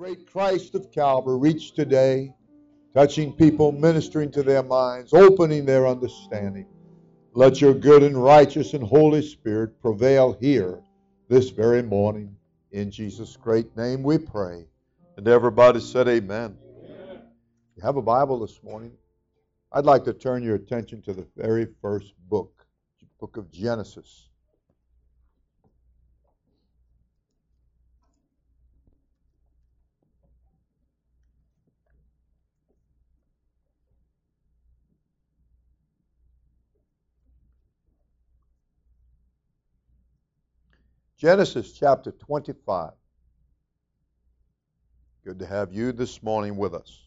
great Christ of Calvary reach today, touching people, ministering to their minds, opening their understanding. Let your good and righteous and Holy Spirit prevail here this very morning. In Jesus' great name we pray. And everybody said, Amen. amen. You have a Bible this morning? I'd like to turn your attention to the very first book, book of Genesis. Genesis chapter 25. Good to have you this morning with us.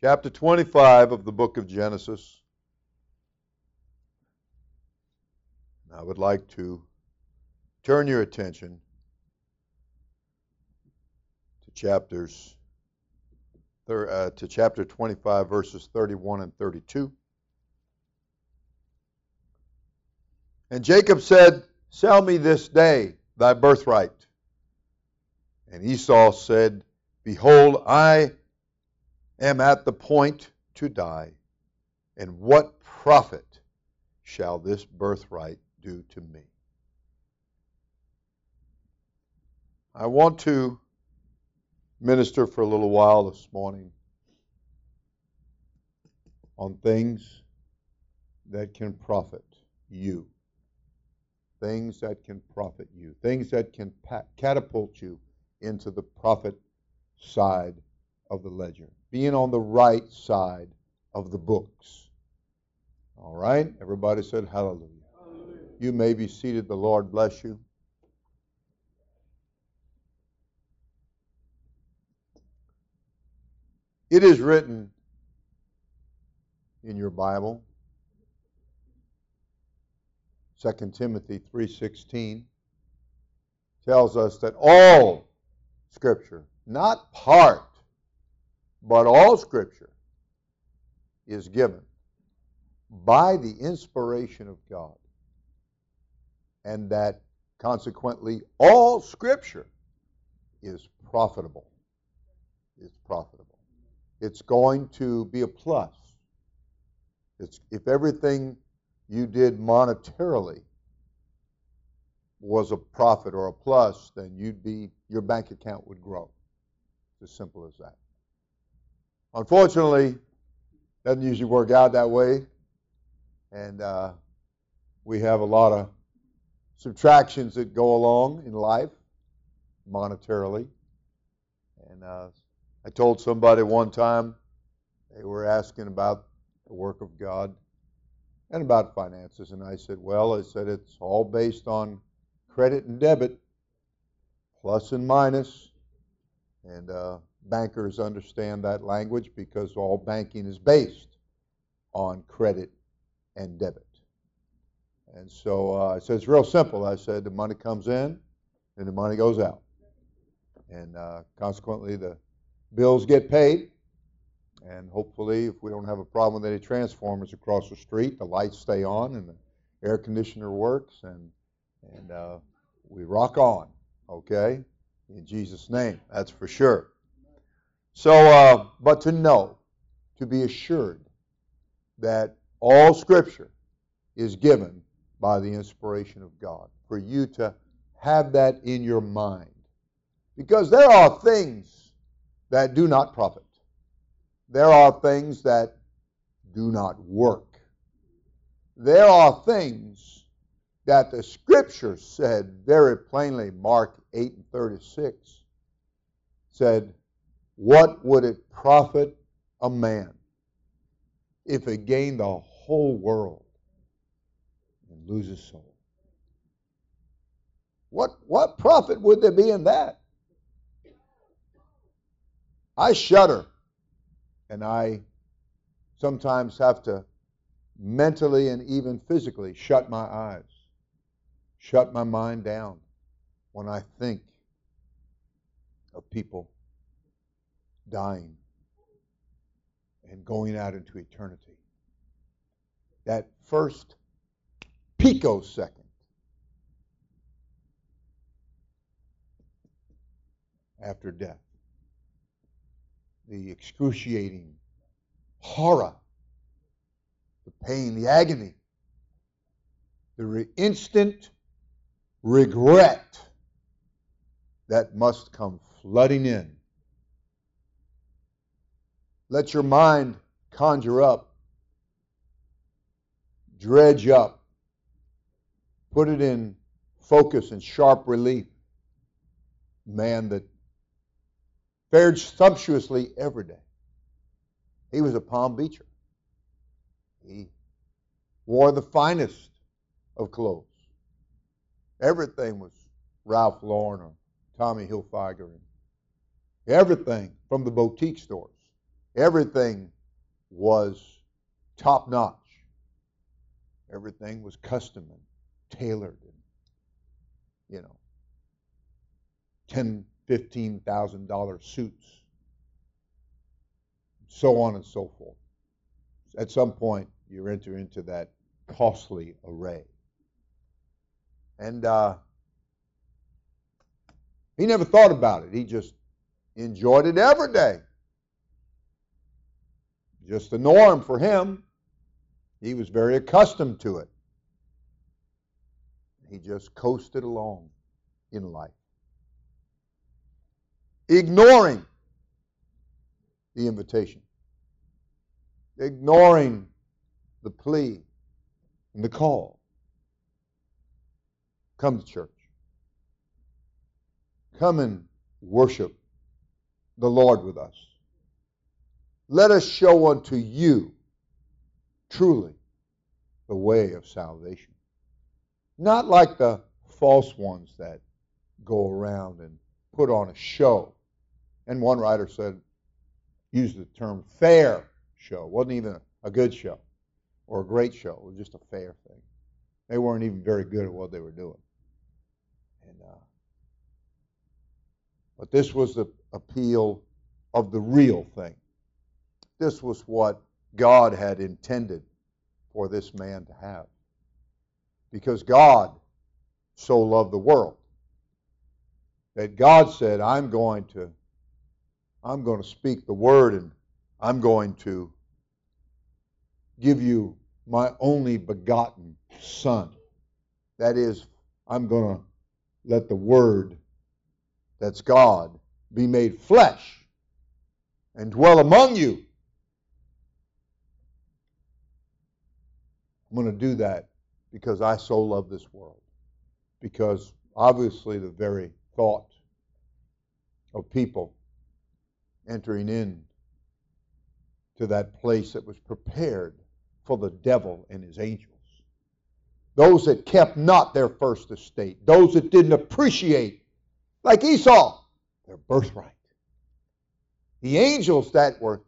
Chapter 25 of the book of Genesis. I would like to turn your attention to chapters uh, to chapter 25, verses 31 and 32. And Jacob said, Sell me this day thy birthright. And Esau said, Behold, I am at the point to die, and what profit shall this birthright do to me? I want to minister for a little while this morning on things that can profit you. Things that can profit you. Things that can catapult you into the profit side of the ledger. Being on the right side of the books. All right? Everybody said hallelujah. hallelujah. You may be seated. The Lord bless you. It is written in your Bible, 2 Timothy 3:16 tells us that all scripture, not part, but all scripture is given by the inspiration of God. And that consequently all scripture is profitable. Is profitable it's going to be a plus. It's, if everything you did monetarily was a profit or a plus, then you'd be your bank account would grow. It's as simple as that. Unfortunately, doesn't usually work out that way, and uh, we have a lot of subtractions that go along in life monetarily, and uh, I told somebody one time, they were asking about the work of God and about finances. And I said, Well, I said, it's all based on credit and debit, plus and minus. And uh, bankers understand that language because all banking is based on credit and debit. And so uh, I said, It's real simple. I said, The money comes in and the money goes out. And uh, consequently, the bills get paid. And hopefully, if we don't have a problem with any transformers across the street, the lights stay on and the air conditioner works, and and uh, we rock on. Okay, in Jesus' name, that's for sure. So, uh, but to know, to be assured that all Scripture is given by the inspiration of God, for you to have that in your mind, because there are things that do not profit. There are things that do not work. There are things that the scripture said very plainly, Mark 8 and 36 said, What would it profit a man if he gained the whole world and lose his soul? What, what profit would there be in that? I shudder and I sometimes have to mentally and even physically shut my eyes, shut my mind down when I think of people dying and going out into eternity. That first picosecond. After death, the excruciating horror, the pain, the agony, the re- instant regret that must come flooding in. Let your mind conjure up, dredge up, put it in focus and sharp relief. Man that fared sumptuously every day. He was a Palm Beacher. He wore the finest of clothes. Everything was Ralph Lauren or Tommy Hilfiger. Everything from the boutique stores. Everything was top notch. Everything was custom and tailored and, you know, ten, fifteen thousand dollar suits, so on and so forth. At some point, you enter into that costly array. And uh, he never thought about it. He just enjoyed it every day. Just the norm for him. He was very accustomed to it. He just coasted along in life. Ignoring the invitation, ignoring the plea and the call. Come to church. Come and worship the Lord with us. Let us show unto you truly the way of salvation. Not like the false ones that go around and put on a show. And one writer said, used the term fair show. Wasn't even a good show or a great show. It was just a fair thing. They weren't even very good at what they were doing. And uh, but this was the appeal of the real thing. This was what God had intended for this man to have. Because God so loved the world that God said, I'm going to I'm going to speak the word and I'm going to give you my only begotten son. That is, I'm going to let the word that's God be made flesh and dwell among you. I'm going to do that because I so love this world. Because obviously, the very thought of people entering in to that place that was prepared for the devil and his angels. Those that kept not their first estate, those that didn't appreciate, like Esau, their birthright. The angels that were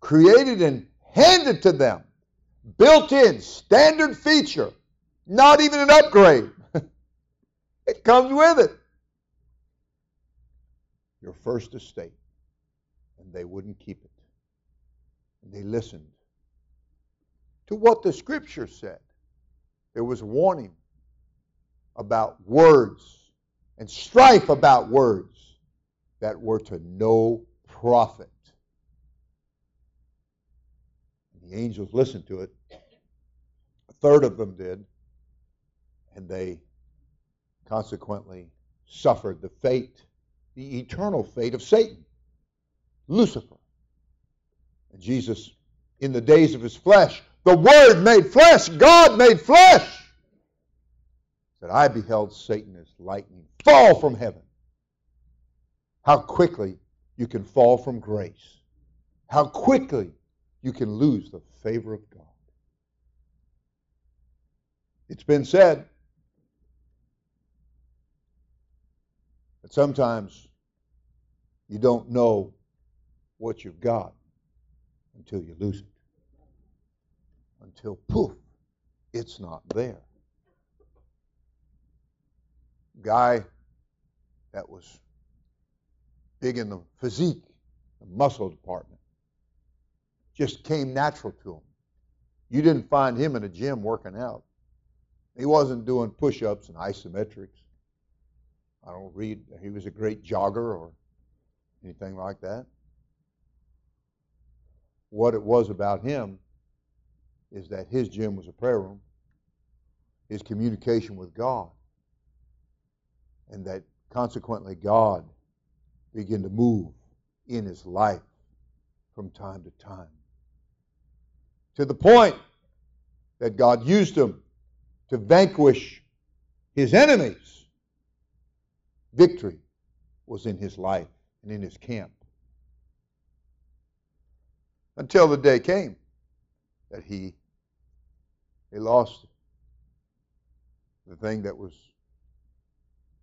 created and handed to them built in, standard feature, not even an upgrade. it comes with it. Your first estate. And they wouldn't keep it. They listened to what the scripture said. There was warning about words and strife about words that were to no profit. The angels listened to it. A third of them did. And they consequently suffered the fate, the eternal fate of Satan, Lucifer. And Jesus, in the days of his flesh, the Word made flesh, God made flesh, said, I beheld Satan as lightning fall from heaven. How quickly you can fall from grace. How quickly you can lose the favor of God. It's been said that sometimes you don't know what you've got until you lose it. Until poof, it's not there. Guy that was big in the physique, the muscle department just came natural to him. You didn't find him in a gym working out. He wasn't doing push ups and isometrics. I don't read, he was a great jogger or anything like that. What it was about him is that his gym was a prayer room, his communication with God, and that consequently God began to move in his life from time to time. To the point that God used him to vanquish his enemies. Victory was in his life and in his camp. Until the day came that he, he lost the thing that was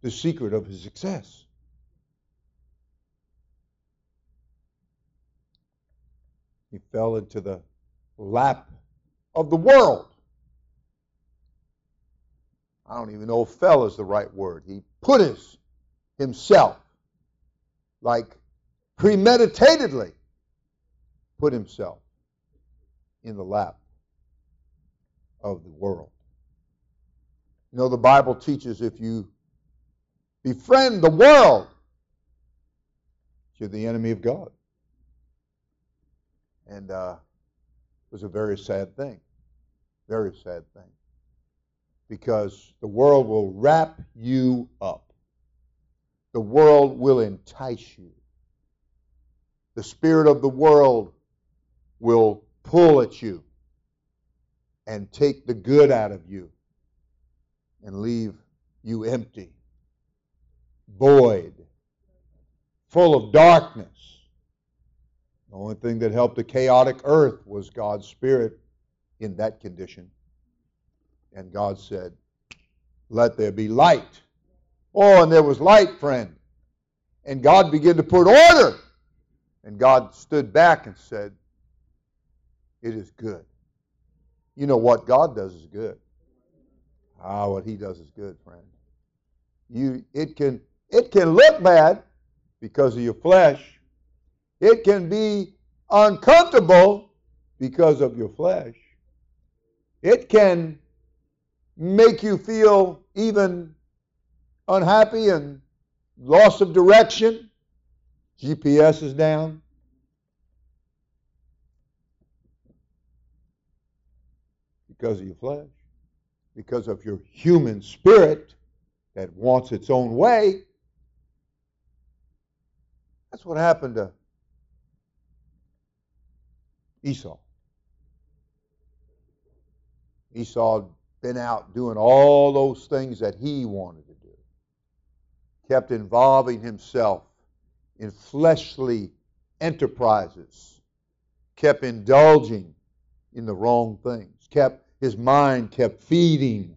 the secret of his success. He fell into the lap of the world. I don't even know if fell is the right word. He put his himself, like premeditatedly, put himself in the lap of the world. You know, the Bible teaches if you befriend the world, you're the enemy of God. And uh, it was a very sad thing. Very sad thing. Because the world will wrap you up, the world will entice you. The spirit of the world will pull at you and take the good out of you and leave you empty, void, full of darkness. The only thing that helped the chaotic earth was God's Spirit in that condition. And God said, Let there be light. Oh, and there was light, friend. And God began to put order. And God stood back and said, It is good. You know what God does is good. Ah, what he does is good, friend. You it can it can look bad because of your flesh. It can be uncomfortable because of your flesh. It can make you feel even unhappy and loss of direction. GPS is down. Because of your flesh because of your human spirit that wants its own way. That's what happened to Esau. Esau had been out doing all those things that he wanted to do, kept involving himself in fleshly enterprises, kept indulging in the wrong things, kept his mind kept feeding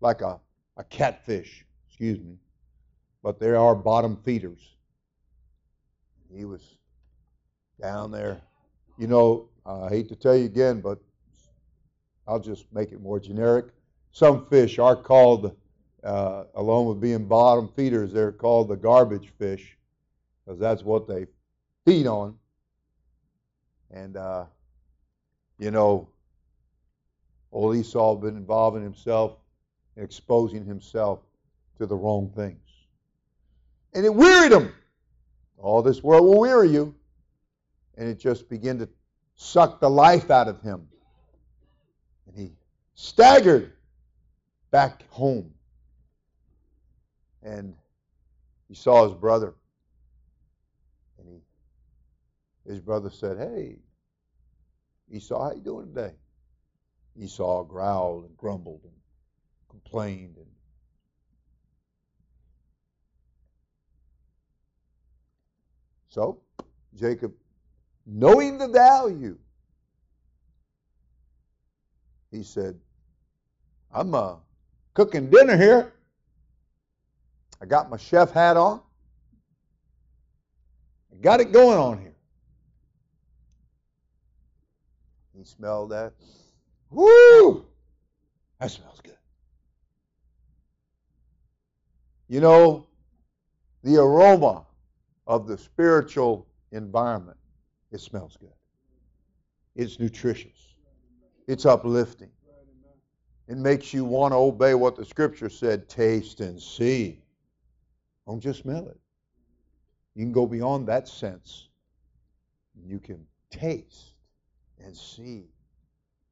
like a, a catfish, excuse me. But there are bottom feeders. He was down there. You know, I hate to tell you again, but I'll just make it more generic. Some fish are called, uh, along with being bottom feeders, they're called the garbage fish because that's what they feed on. And, uh, you know, Old Esau had been involving himself and exposing himself to the wrong things. And it wearied him. All this world will weary you. And it just began to suck the life out of him. And he staggered back home. And he saw his brother. And he, his brother said, Hey, Esau, how you doing today? Esau growled and grumbled and complained and so Jacob knowing the value he said I'm uh, cooking dinner here. I got my chef hat on. I got it going on here. He smelled that Woo! That smells good. You know, the aroma of the spiritual environment, it smells good. It's nutritious. It's uplifting. It makes you want to obey what the scripture said taste and see. Don't just smell it. You can go beyond that sense. You can taste and see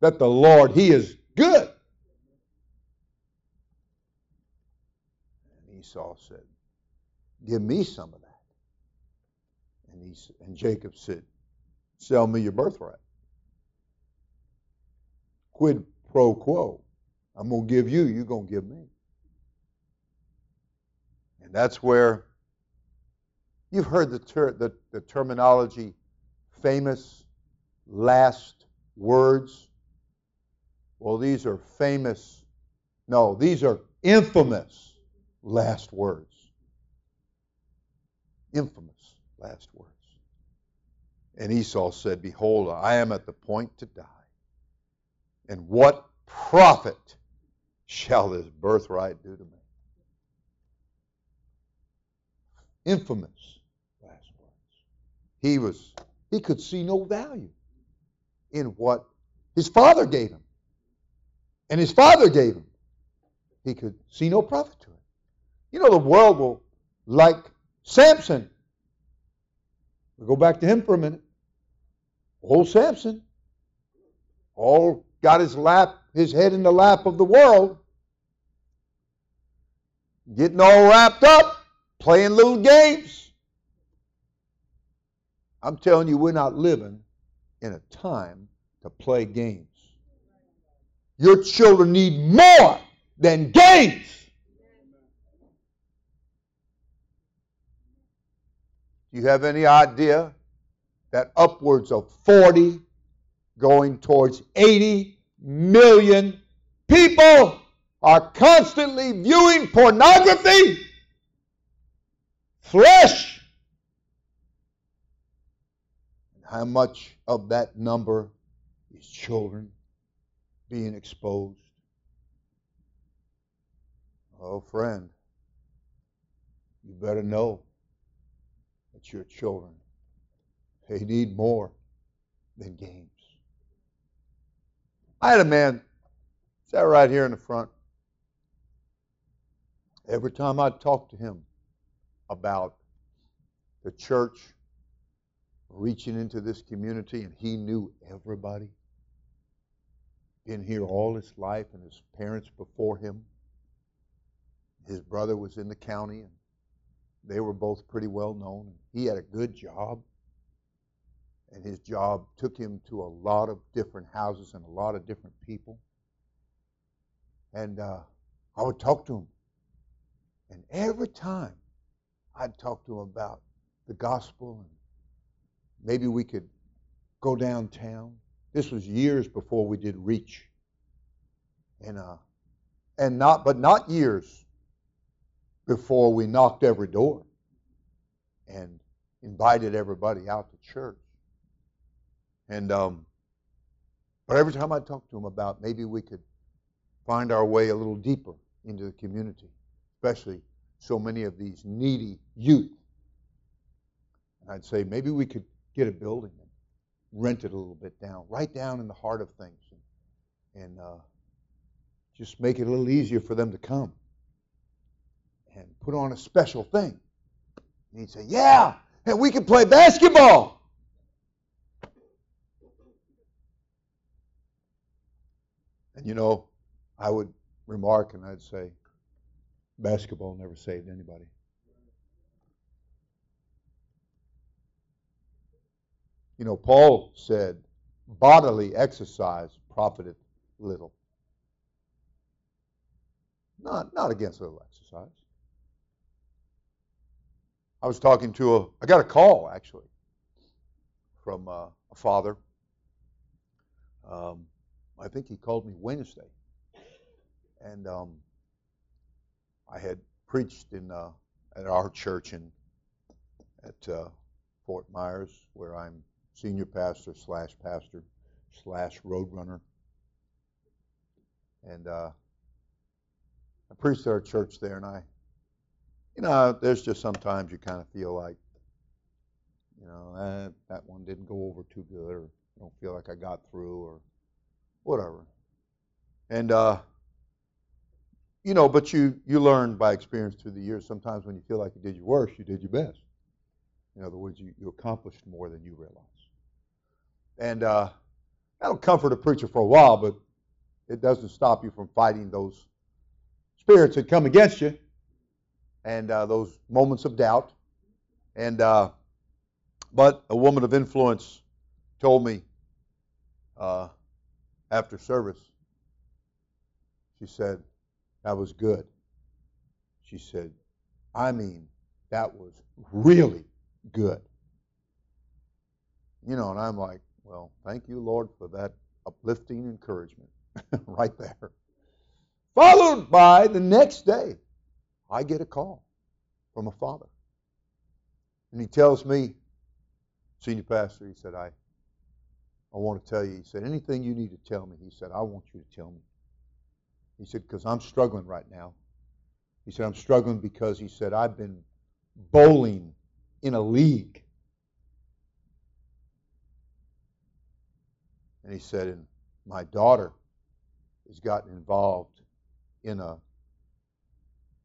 that the Lord, He is good. And Esau said, Give me some of that. And, he, and Jacob said, Sell me your birthright. Quid pro quo. I'm going to give you, you're going to give me. And that's where you've heard the, ter- the, the terminology famous last words. Well, these are famous, no, these are infamous last words. Infamous last words. And Esau said, Behold, I am at the point to die. And what profit shall this birthright do to me? Infamous last words. He was he could see no value in what his father gave him. And his father gave him. He could see no profit to it. You know, the world will like Samson. We'll go back to him for a minute. Old Samson. All got his lap, his head in the lap of the world getting all wrapped up, playing little games. I'm telling you, we're not living in a time to play games. Your children need more than games. Do you have any idea that upwards of 40 going towards 80 million people are constantly viewing pornography, flesh, how much of that number is children being exposed? Oh, friend, you better know that your children, they need more than games. I had a man, sat right here in the front, Every time I talked to him about the church reaching into this community, and he knew everybody, been here all his life, and his parents before him. His brother was in the county, and they were both pretty well known. He had a good job, and his job took him to a lot of different houses and a lot of different people. And uh, I would talk to him and every time I'd talk to him about the gospel and maybe we could go downtown. This was years before we did reach. And uh and not but not years before we knocked every door and invited everybody out to church. And um but every time I talked to him about maybe we could find our way a little deeper into the community especially so many of these needy youth. And I'd say maybe we could get a building rent it a little bit down, right down in the heart of things, and, and uh, just make it a little easier for them to come and put on a special thing. And he'd say, Yeah, and we can play basketball. And you know, I would remark and I'd say, Basketball never saved anybody. You know, Paul said, bodily exercise profiteth little. Not, not against little exercise. I was talking to a, I got a call actually from uh, a father. Um, I think he called me Wednesday. And um, I had preached in uh, at our church in at uh, Fort Myers, where I'm senior pastor slash pastor slash roadrunner, and uh, I preached at our church there, and I, you know, there's just sometimes you kind of feel like, you know, eh, that one didn't go over too good, or I don't feel like I got through, or whatever. And uh, you know, but you you learn by experience through the years. Sometimes when you feel like you did your worst, you did your best. In other words, you, you accomplished more than you realized. And uh, that'll comfort a preacher for a while, but it doesn't stop you from fighting those spirits that come against you and uh, those moments of doubt. And uh, but a woman of influence told me uh, after service, she said, That was good. She said, I mean, that was really good. You know, and I'm like, Well, thank you, Lord, for that uplifting encouragement right there. Followed by the next day, I get a call from a father. And he tells me, Senior pastor, he said, I I want to tell you, he said, anything you need to tell me, he said, I want you to tell me. He said, because I'm struggling right now. He said, I'm struggling because he said, I've been bowling in a league. And he said, and my daughter has gotten involved in a,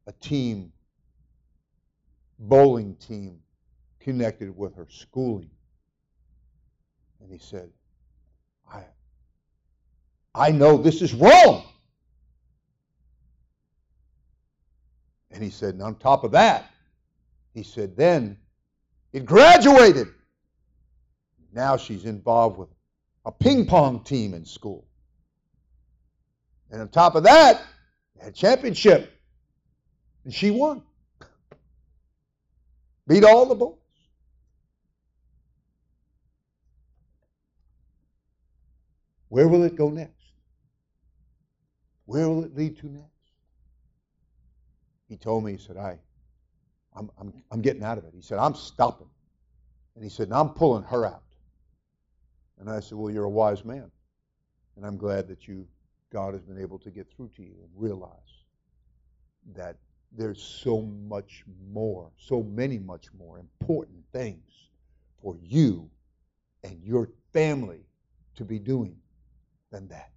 a team, bowling team, connected with her schooling. And he said, I, I know this is wrong. And he said, and on top of that, he said, then it graduated. Now she's involved with a ping pong team in school. And on top of that, they had championship. And she won. Beat all the boys. Where will it go next? Where will it lead to next? He told me, he said, I, I'm, I'm, I'm getting out of it. He said, I'm stopping. And he said, I'm pulling her out. And I said, Well, you're a wise man. And I'm glad that you, God has been able to get through to you and realize that there's so much more, so many much more important things for you and your family to be doing than that.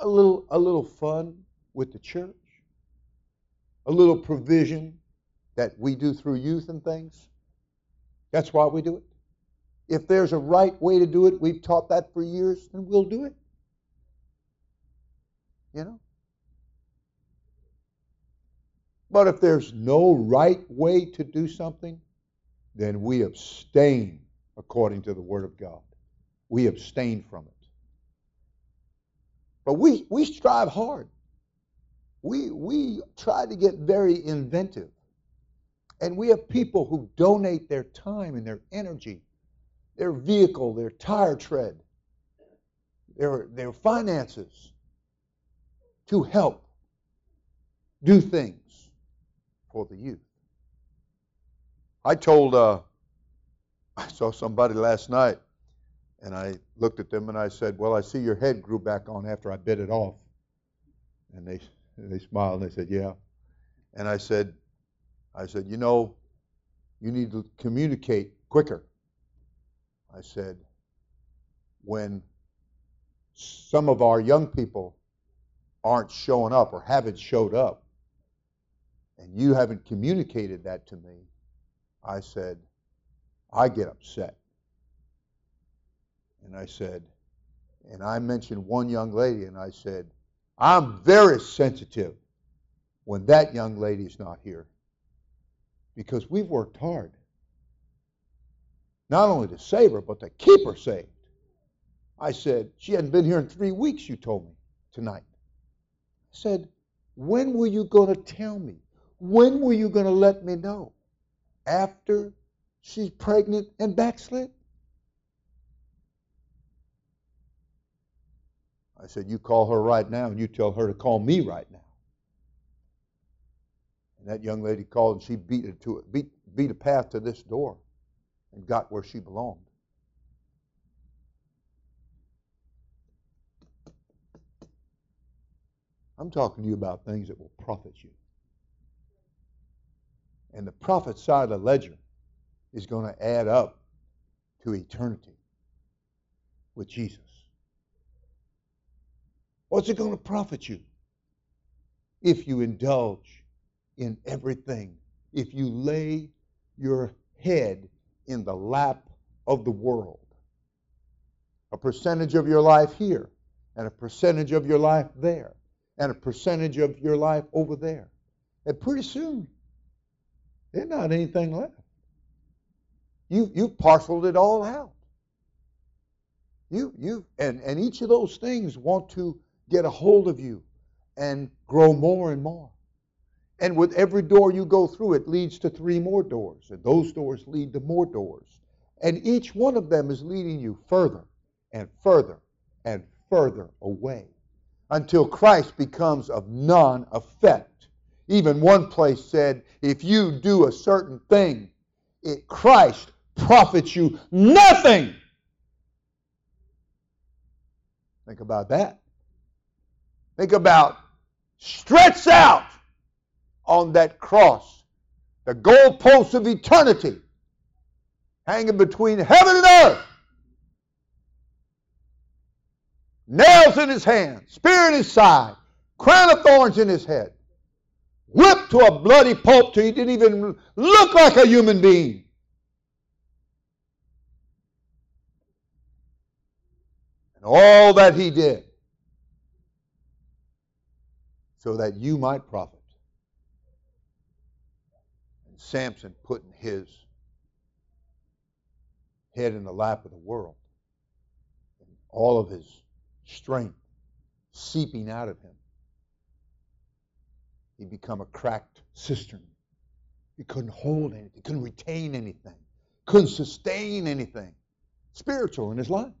A little, a little fun with the church, a little provision that we do through youth and things. That's why we do it. If there's a right way to do it, we've taught that for years, then we'll do it. You know? But if there's no right way to do something, then we abstain according to the Word of God. We abstain from it. But we, we strive hard. We, we try to get very inventive. And we have people who donate their time and their energy, their vehicle, their tire tread, their, their finances to help do things for the youth. I told, uh, I saw somebody last night and I looked at them and I said, Well, I see your head grew back on after I bit it off. And they, they smiled and they said, Yeah. And I said, I said, You know, you need to communicate quicker. I said, When some of our young people aren't showing up or haven't showed up, and you haven't communicated that to me, I said, I get upset. And I said, and I mentioned one young lady, and I said, I'm very sensitive when that young lady is not here because we've worked hard. Not only to save her, but to keep her saved. I said, She hadn't been here in three weeks, you told me tonight. I said, When were you going to tell me? When were you going to let me know? After she's pregnant and backslid? I said, You call her right now and you tell her to call me right now. And that young lady called and she beat it to it, beat, beat a path to this door and got where she belonged. I'm talking to you about things that will profit you. And the profit side of the ledger is going to add up to eternity with Jesus. What's it going to profit you? if you indulge in everything, if you lay your head in the lap of the world. A percentage of your life here, and a percentage of your life there, and a percentage of your life over there. And pretty soon, there's not anything left. You, you've parceled it all out. You, you, and, and each of those things want to get a hold of you and grow more and more. And with every door you go through, it leads to three more doors. And those doors lead to more doors. And each one of them is leading you further and further and further away until Christ becomes of none effect. Even one place said, if you do a certain thing, it, Christ profits you nothing. Think about that. Think about stretch out on that cross, the goalposts of eternity hanging between heaven and earth. Nails in his hand, spear in his side, crown of thorns in his head, whipped to a bloody pulp till he didn't even look like a human being. And all that he did so that you might profit. Samson putting his head in the lap of the world, and all of his strength seeping out of him. He'd become a cracked cistern. He couldn't hold anything, he couldn't retain anything, couldn't sustain anything spiritual in his life.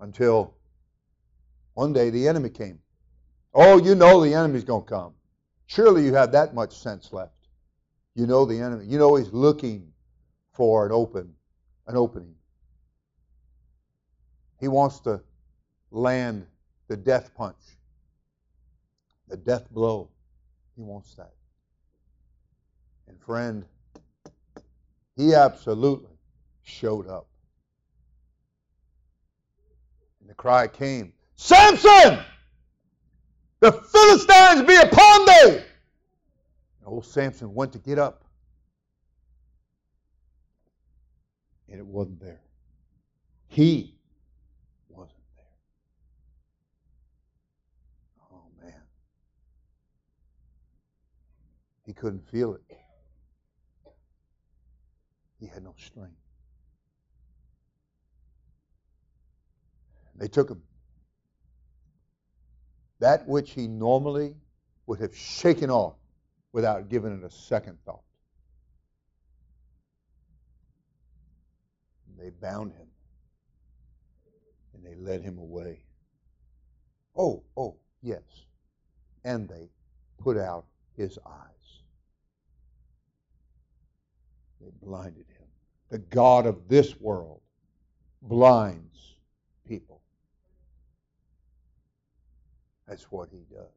Until one day the enemy came. Oh, you know the enemy's going to come. Surely you have that much sense left. You know the enemy. You know he's looking for an open, an opening. He wants to land the death punch, the death blow. He wants that. And friend, he absolutely showed up. And the cry came, Samson! The Philistines be upon thee! And old Samson went to get up. And it wasn't there. He wasn't there. Oh, man. He couldn't feel it. He had no strength. They took him that which he normally would have shaken off without giving it a second thought. They bound him and they led him away. Oh, oh, yes. And they put out his eyes. They blinded him. The God of this world blinds people. That's what he does.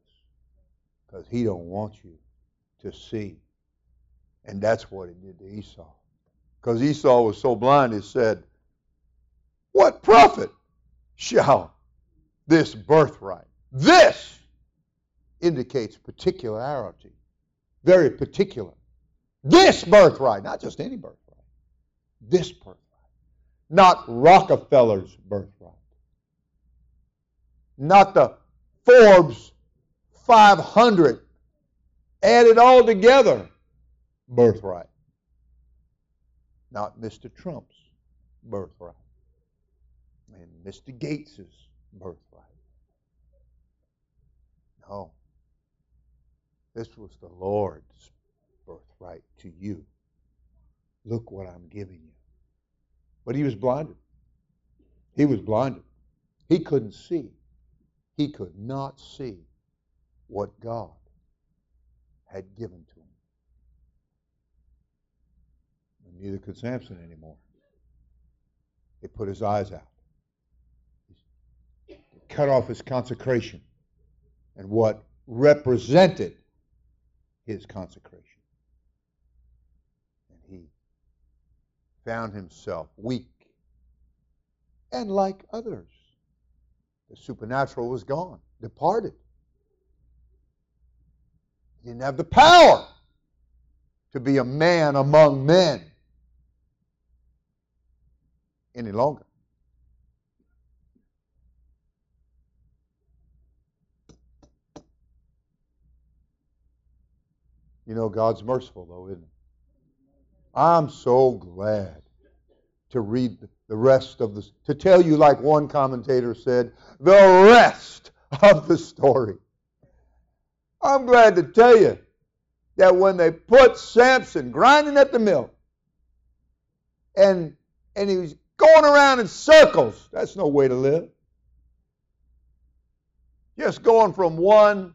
Because he don't want you to see. And that's what he did to Esau. Because Esau was so blind, he said, What profit shall this birthright? This indicates particularity. Very particular. This birthright, not just any birthright. This birthright. Not Rockefeller's birthright. Not the Forbes 500 added all together birthright. Not Mr. Trump's birthright and Mr. Gates's birthright. No. This was the Lord's birthright to you. Look what I'm giving you. But he was blinded. He was blinded. He couldn't see. He could not see what God had given to him. And neither could Samson anymore. He put his eyes out. Cut off his consecration and what represented his consecration. And he found himself weak and like others the supernatural was gone, departed. He didn't have the power to be a man among men any longer. You know, God's merciful, though, isn't he? I'm so glad to read the rest of this, to tell you, like one commentator said, the rest of the story. I'm glad to tell you that when they put Samson grinding at the mill and and he was going around in circles, that's no way to live. Just going from one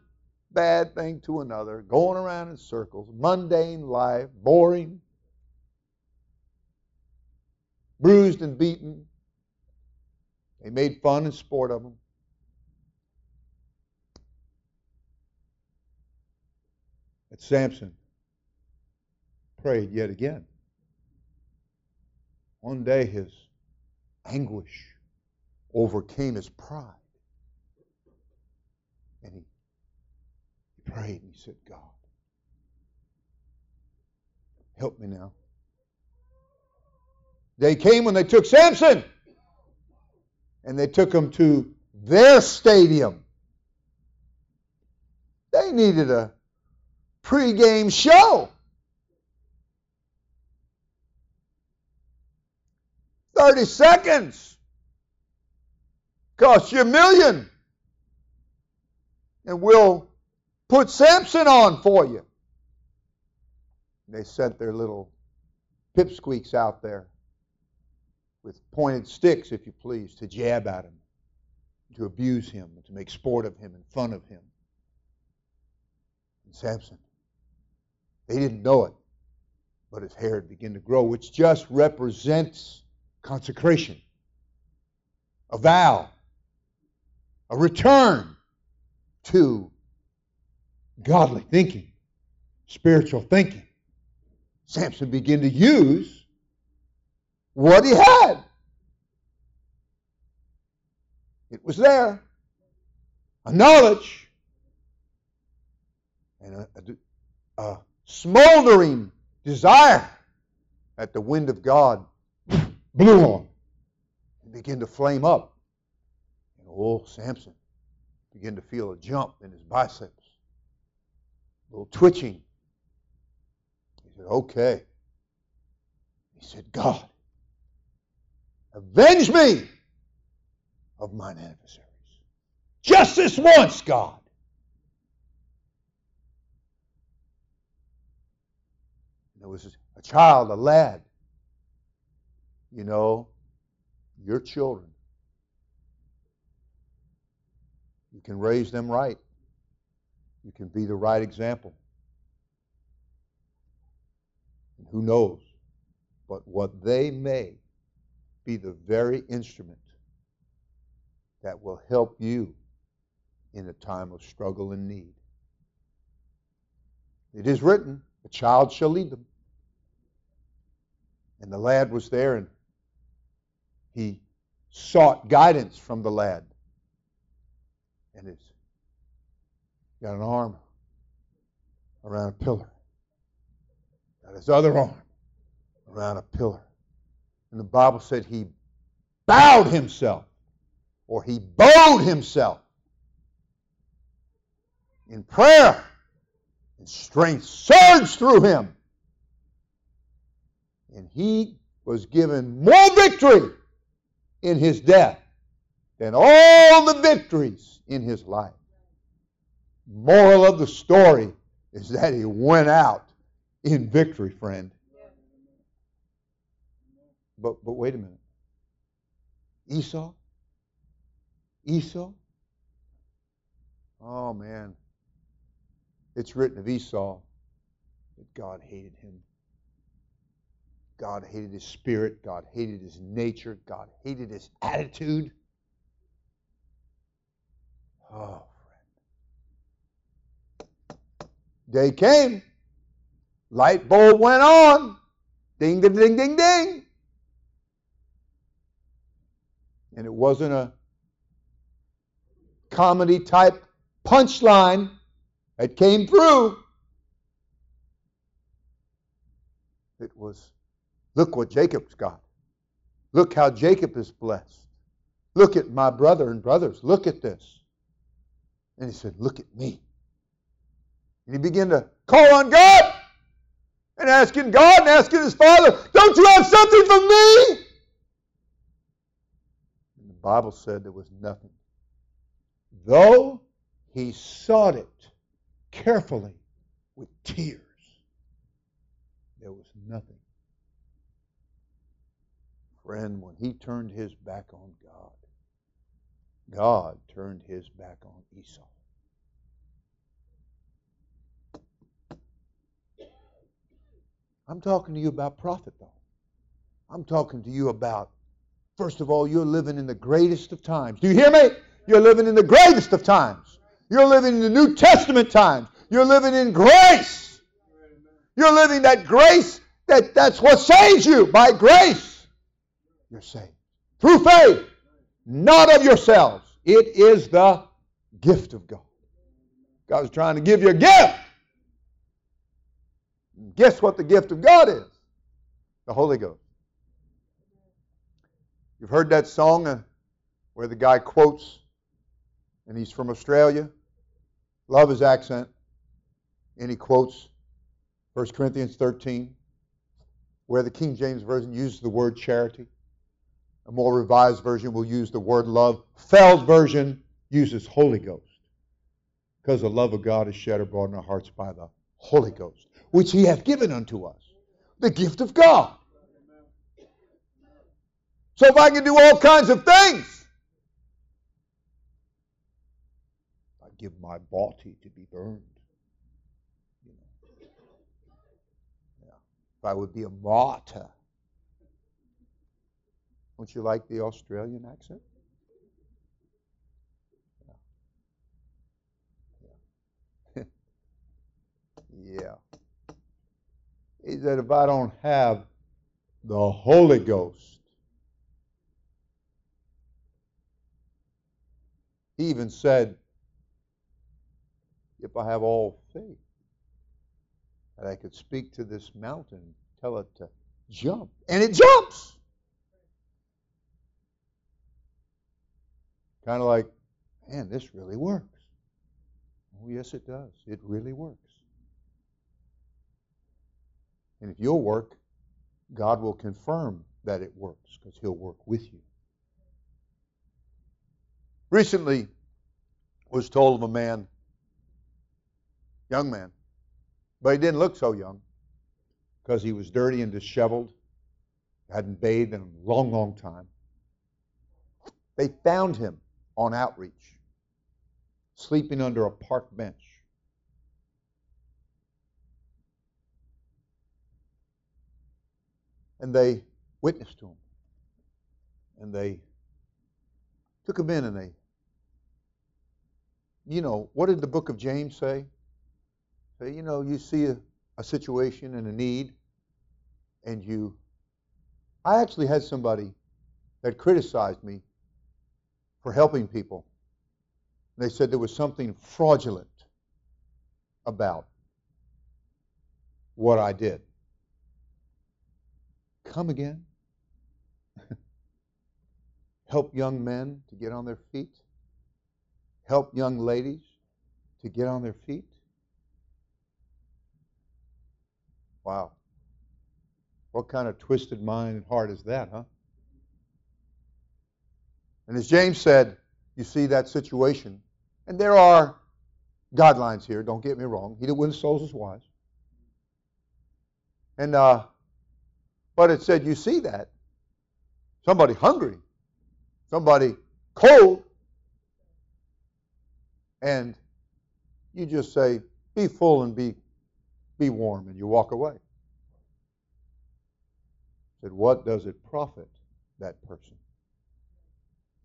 bad thing to another, going around in circles, mundane life, boring, bruised and beaten. They made fun and sport of him. But Samson prayed yet again. One day his anguish overcame his pride. And he prayed and he said, God, help me now. They came when they took Samson and they took him to their stadium. They needed a pregame show. 30 seconds cost you a million. And we'll Put Samson on for you. They sent their little pipsqueaks out there with pointed sticks, if you please, to jab at him, to abuse him, to make sport of him and fun of him. And Samson, they didn't know it, but his hair had begun to grow, which just represents consecration, a vow, a return to godly thinking, spiritual thinking. Samson began to use what he had. It was there. A knowledge and a, a, a smoldering desire that the wind of God blew on and began to flame up. And old Samson began to feel a jump in his biceps a little twitching. He said, Okay. He said, God, avenge me of mine adversaries. Just this once, God. There was a child, a lad. You know, your children. You can raise them right. You can be the right example. And who knows? But what they may be the very instrument that will help you in a time of struggle and need. It is written, a child shall lead them. And the lad was there and he sought guidance from the lad. And his got an arm around a pillar, got his other arm around a pillar. And the Bible said he bowed himself or he bowed himself in prayer, and strength surged through him. And he was given more victory in his death than all the victories in his life. Moral of the story is that he went out in victory, friend. But but wait a minute. Esau? Esau? Oh man. It's written of Esau that God hated him. God hated his spirit. God hated his nature. God hated his attitude. Oh, friend. Day came. Light bulb went on. Ding, ding, ding, ding, ding. And it wasn't a comedy type punchline that came through. It was look what Jacob's got. Look how Jacob is blessed. Look at my brother and brothers. Look at this. And he said, Look at me. And he began to call on God and asking God and asking his father, Don't you have something for me? And the Bible said there was nothing. Though he sought it carefully with tears, there was nothing. Friend, when he turned his back on God, God turned his back on Esau. I'm talking to you about profit, though. I'm talking to you about, first of all, you're living in the greatest of times. Do you hear me? You're living in the greatest of times. You're living in the New Testament times. You're living in grace. You're living that grace that that's what saves you. By grace, you're saved. Through faith, not of yourselves. It is the gift of God. God's trying to give you a gift. Guess what the gift of God is? The Holy Ghost. You've heard that song uh, where the guy quotes, and he's from Australia. Love his accent. And he quotes 1 Corinthians 13, where the King James Version uses the word charity. A more revised version will use the word love. Feld's version uses Holy Ghost. Because the love of God is shed abroad in our hearts by the Holy Ghost which he hath given unto us. The gift of God. So if I can do all kinds of things, I give my body to be burned. You know. If I would be a martyr. Don't you like the Australian accent? Yeah. yeah. is that if I don't have the Holy Ghost, he even said, if I have all faith, that I could speak to this mountain, tell it to jump, and it jumps. Kind of like, man, this really works. Oh, yes, it does. It really works. And if you'll work, God will confirm that it works because He'll work with you. Recently, was told of a man, young man, but he didn't look so young because he was dirty and disheveled, hadn't bathed in a long, long time. They found him on outreach, sleeping under a park bench. And they witnessed to him. And they took him in and they, you know, what did the book of James say? Say, you know, you see a, a situation and a need, and you. I actually had somebody that criticized me for helping people. They said there was something fraudulent about what I did. Come again. Help young men to get on their feet. Help young ladies to get on their feet. Wow. What kind of twisted mind and heart is that, huh? And as James said, you see that situation, and there are guidelines here, don't get me wrong. He that wins souls is wise. And uh, but it said, you see that. Somebody hungry, somebody cold, and you just say, be full and be, be warm, and you walk away. said, what does it profit that person?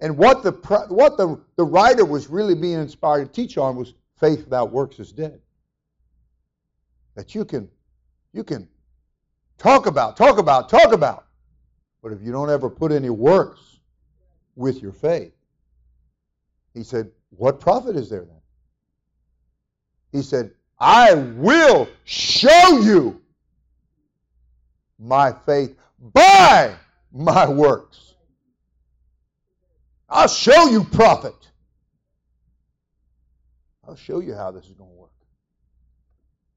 And what the what the, the writer was really being inspired to teach on was faith without works is dead. That you can you can Talk about, talk about, talk about. But if you don't ever put any works with your faith, he said, what profit is there then? He said, I will show you my faith by my works. I'll show you, profit. I'll show you how this is going to work.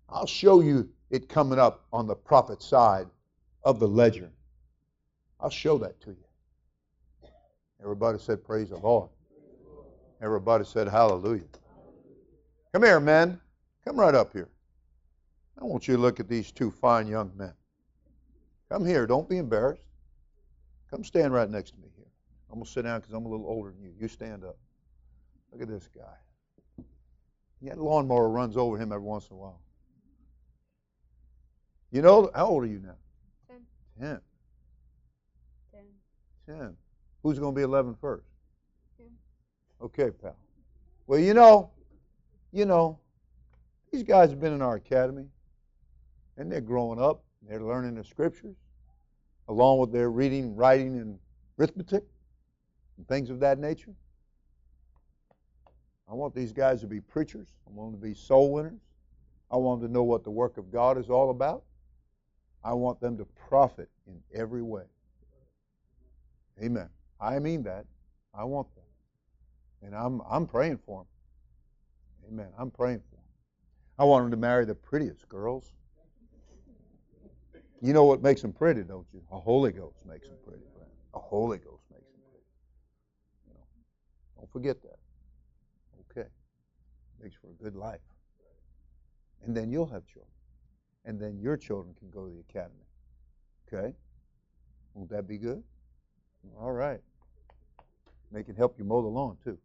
I'll show you it coming up on the profit side of the ledger. I'll show that to you. Everybody said, Praise the Lord. Everybody said, Hallelujah. Come here, men. Come right up here. I want you to look at these two fine young men. Come here. Don't be embarrassed. Come stand right next to me here. I'm going to sit down because I'm a little older than you. You stand up. Look at this guy. That lawnmower runs over him every once in a while. You know, how old are you now? Ten. Ten. Ten. Ten. Who's going to be 11 first? Ten. Okay, pal. Well, you know, you know, these guys have been in our academy, and they're growing up. They're learning the scriptures, along with their reading, writing, and arithmetic, and things of that nature. I want these guys to be preachers. I want them to be soul winners. I want them to know what the work of God is all about. I want them to profit in every way. Amen. I mean that. I want that. And I'm, I'm praying for them. Amen. I'm praying for them. I want them to marry the prettiest girls. You know what makes them pretty, don't you? A Holy Ghost makes them pretty. A Holy Ghost makes them pretty. You know, don't forget that. Okay. Makes for a good life. And then you'll have children. And then your children can go to the academy. Okay? Won't that be good? All right. They can help you mow the lawn, too.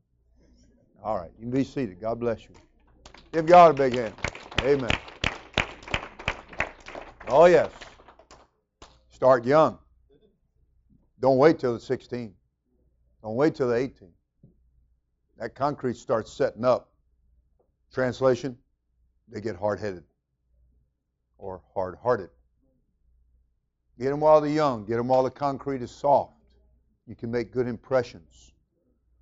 All right. You can be seated. God bless you. Give God a big hand. Amen. Oh, yes. Start young. Don't wait till the 16. Don't wait till the 18. That concrete starts setting up. Translation, they get hard headed or hard hearted. Get them while they're young. Get them while the concrete is soft. You can make good impressions.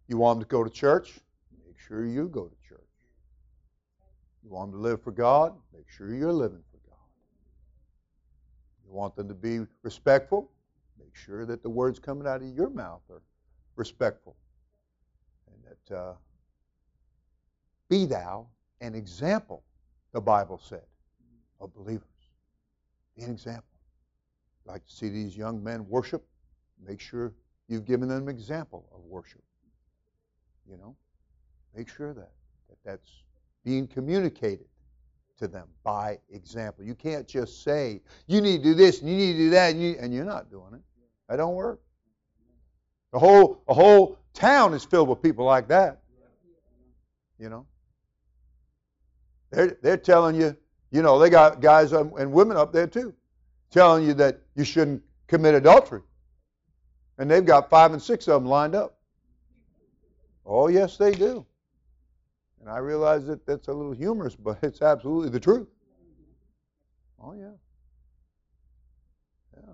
You want them to go to church? Make sure you go to church. You want them to live for God? Make sure you're living for God. You want them to be respectful? Make sure that the words coming out of your mouth are respectful. Uh, be thou an example, the Bible said, of believers. Be an example. Like to see these young men worship? Make sure you've given them an example of worship. You know, make sure that, that that's being communicated to them by example. You can't just say, you need to do this and you need to do that, and, you, and you're not doing it. That don't work. The whole, a whole town is filled with people like that. You know? They're, they're telling you, you know, they got guys and women up there too, telling you that you shouldn't commit adultery. And they've got five and six of them lined up. Oh, yes, they do. And I realize that that's a little humorous, but it's absolutely the truth. Oh, yeah. Yeah.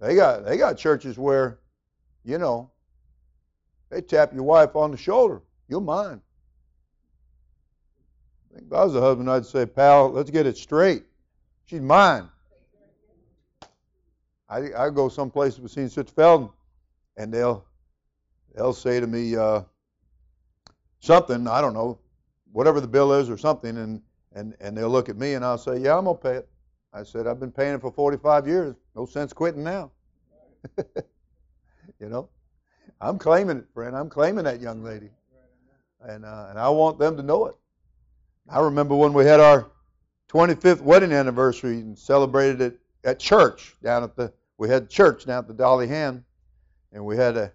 They got, they got churches where, you know, they tap your wife on the shoulder. You're mine. I if I was a husband, I'd say, pal, let's get it straight. She's mine. I I go someplace with Senior Sister Felden, and they'll they'll say to me uh, something I don't know, whatever the bill is or something, and and and they'll look at me and I'll say, yeah, I'm gonna pay it. I said I've been paying it for 45 years. No sense quitting now. you know, I'm claiming it, friend. I'm claiming that young lady, and uh, and I want them to know it. I remember when we had our 25th wedding anniversary and celebrated it at church down at the we had church down at the Dolly Hand, and we had a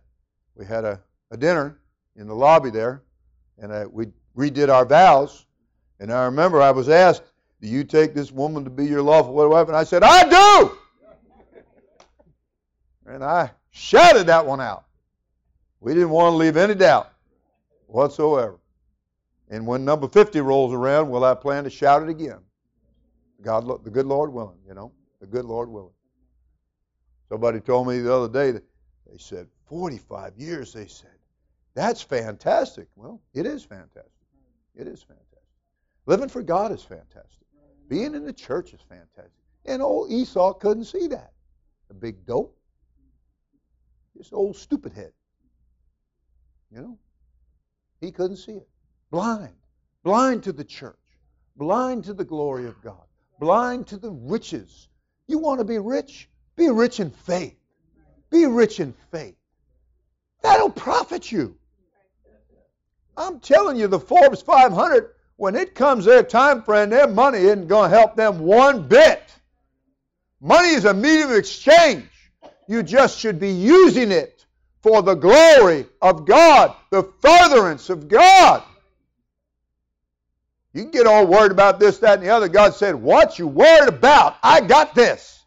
we had a, a dinner in the lobby there, and I, we redid our vows. And I remember I was asked, "Do you take this woman to be your lawful wife?" And I said, "I do." and I shouted that one out. We didn't want to leave any doubt whatsoever. And when number 50 rolls around, will I plan to shout it again? God, the good Lord willing, you know, the good Lord willing. Somebody told me the other day that they said, 45 years, they said. That's fantastic. Well, it is fantastic. It is fantastic. Living for God is fantastic. Being in the church is fantastic. And old Esau couldn't see that. A big dope. Just old stupid head. You know? He couldn't see it. Blind. Blind to the church. Blind to the glory of God. Blind to the riches. You want to be rich? Be rich in faith. Be rich in faith. That'll profit you. I'm telling you, the Forbes 500, when it comes their time frame, their money isn't going to help them one bit. Money is a medium of exchange. You just should be using it for the glory of God, the furtherance of God. You can get all worried about this, that, and the other. God said, What you worried about? I got this.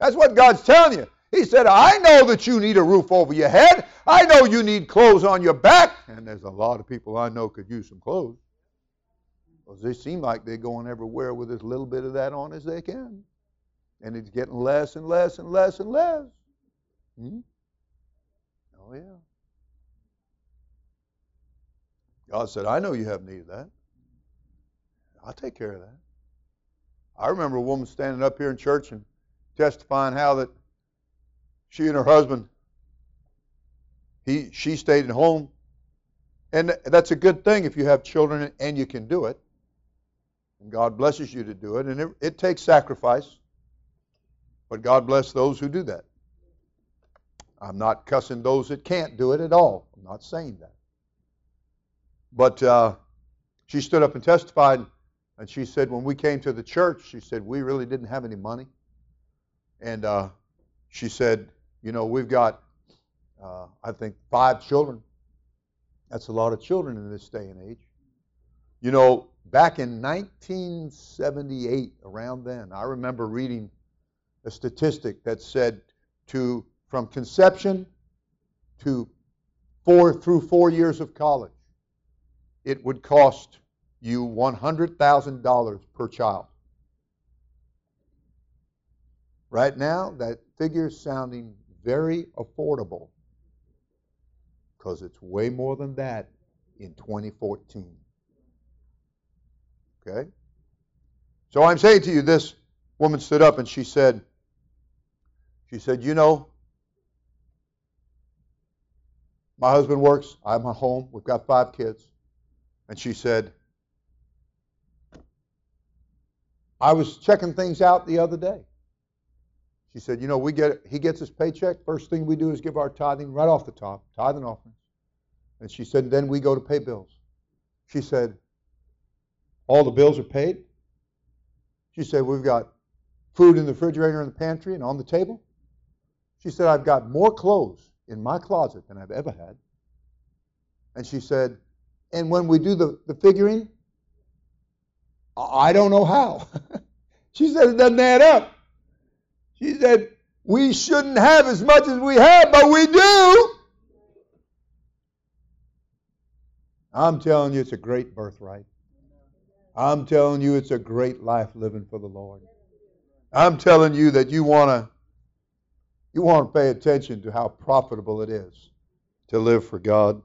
That's what God's telling you. He said, I know that you need a roof over your head. I know you need clothes on your back. And there's a lot of people I know could use some clothes. Because they seem like they're going everywhere with as little bit of that on as they can. And it's getting less and less and less and less. Hmm? Oh, yeah. God said, I know you have need of that. I'll take care of that. I remember a woman standing up here in church and testifying how that she and her husband, he she stayed at home. And that's a good thing if you have children and you can do it. And God blesses you to do it. And it, it takes sacrifice. But God bless those who do that. I'm not cussing those that can't do it at all. I'm not saying that. But uh, she stood up and testified, and she said, when we came to the church, she said, we really didn't have any money. And uh, she said, you know, we've got, uh, I think, five children. That's a lot of children in this day and age. You know, back in 1978, around then, I remember reading a statistic that said to from conception to four through four years of college, it would cost you $100,000 per child. Right now, that figure is sounding very affordable because it's way more than that in 2014. Okay? So I'm saying to you, this woman stood up and she said, she said, you know, my husband works, I'm at home, we've got five kids. And she said, I was checking things out the other day. She said, you know, we get he gets his paycheck. First thing we do is give our tithing right off the top, tithing offerings. And she said, then we go to pay bills. She said, all the bills are paid. She said, we've got food in the refrigerator and the pantry and on the table. She said, I've got more clothes in my closet than I've ever had. And she said, and when we do the, the figuring, I don't know how. she said, it doesn't add up. She said, we shouldn't have as much as we have, but we do. I'm telling you, it's a great birthright. I'm telling you, it's a great life living for the Lord. I'm telling you that you want to you want to pay attention to how profitable it is to live for God.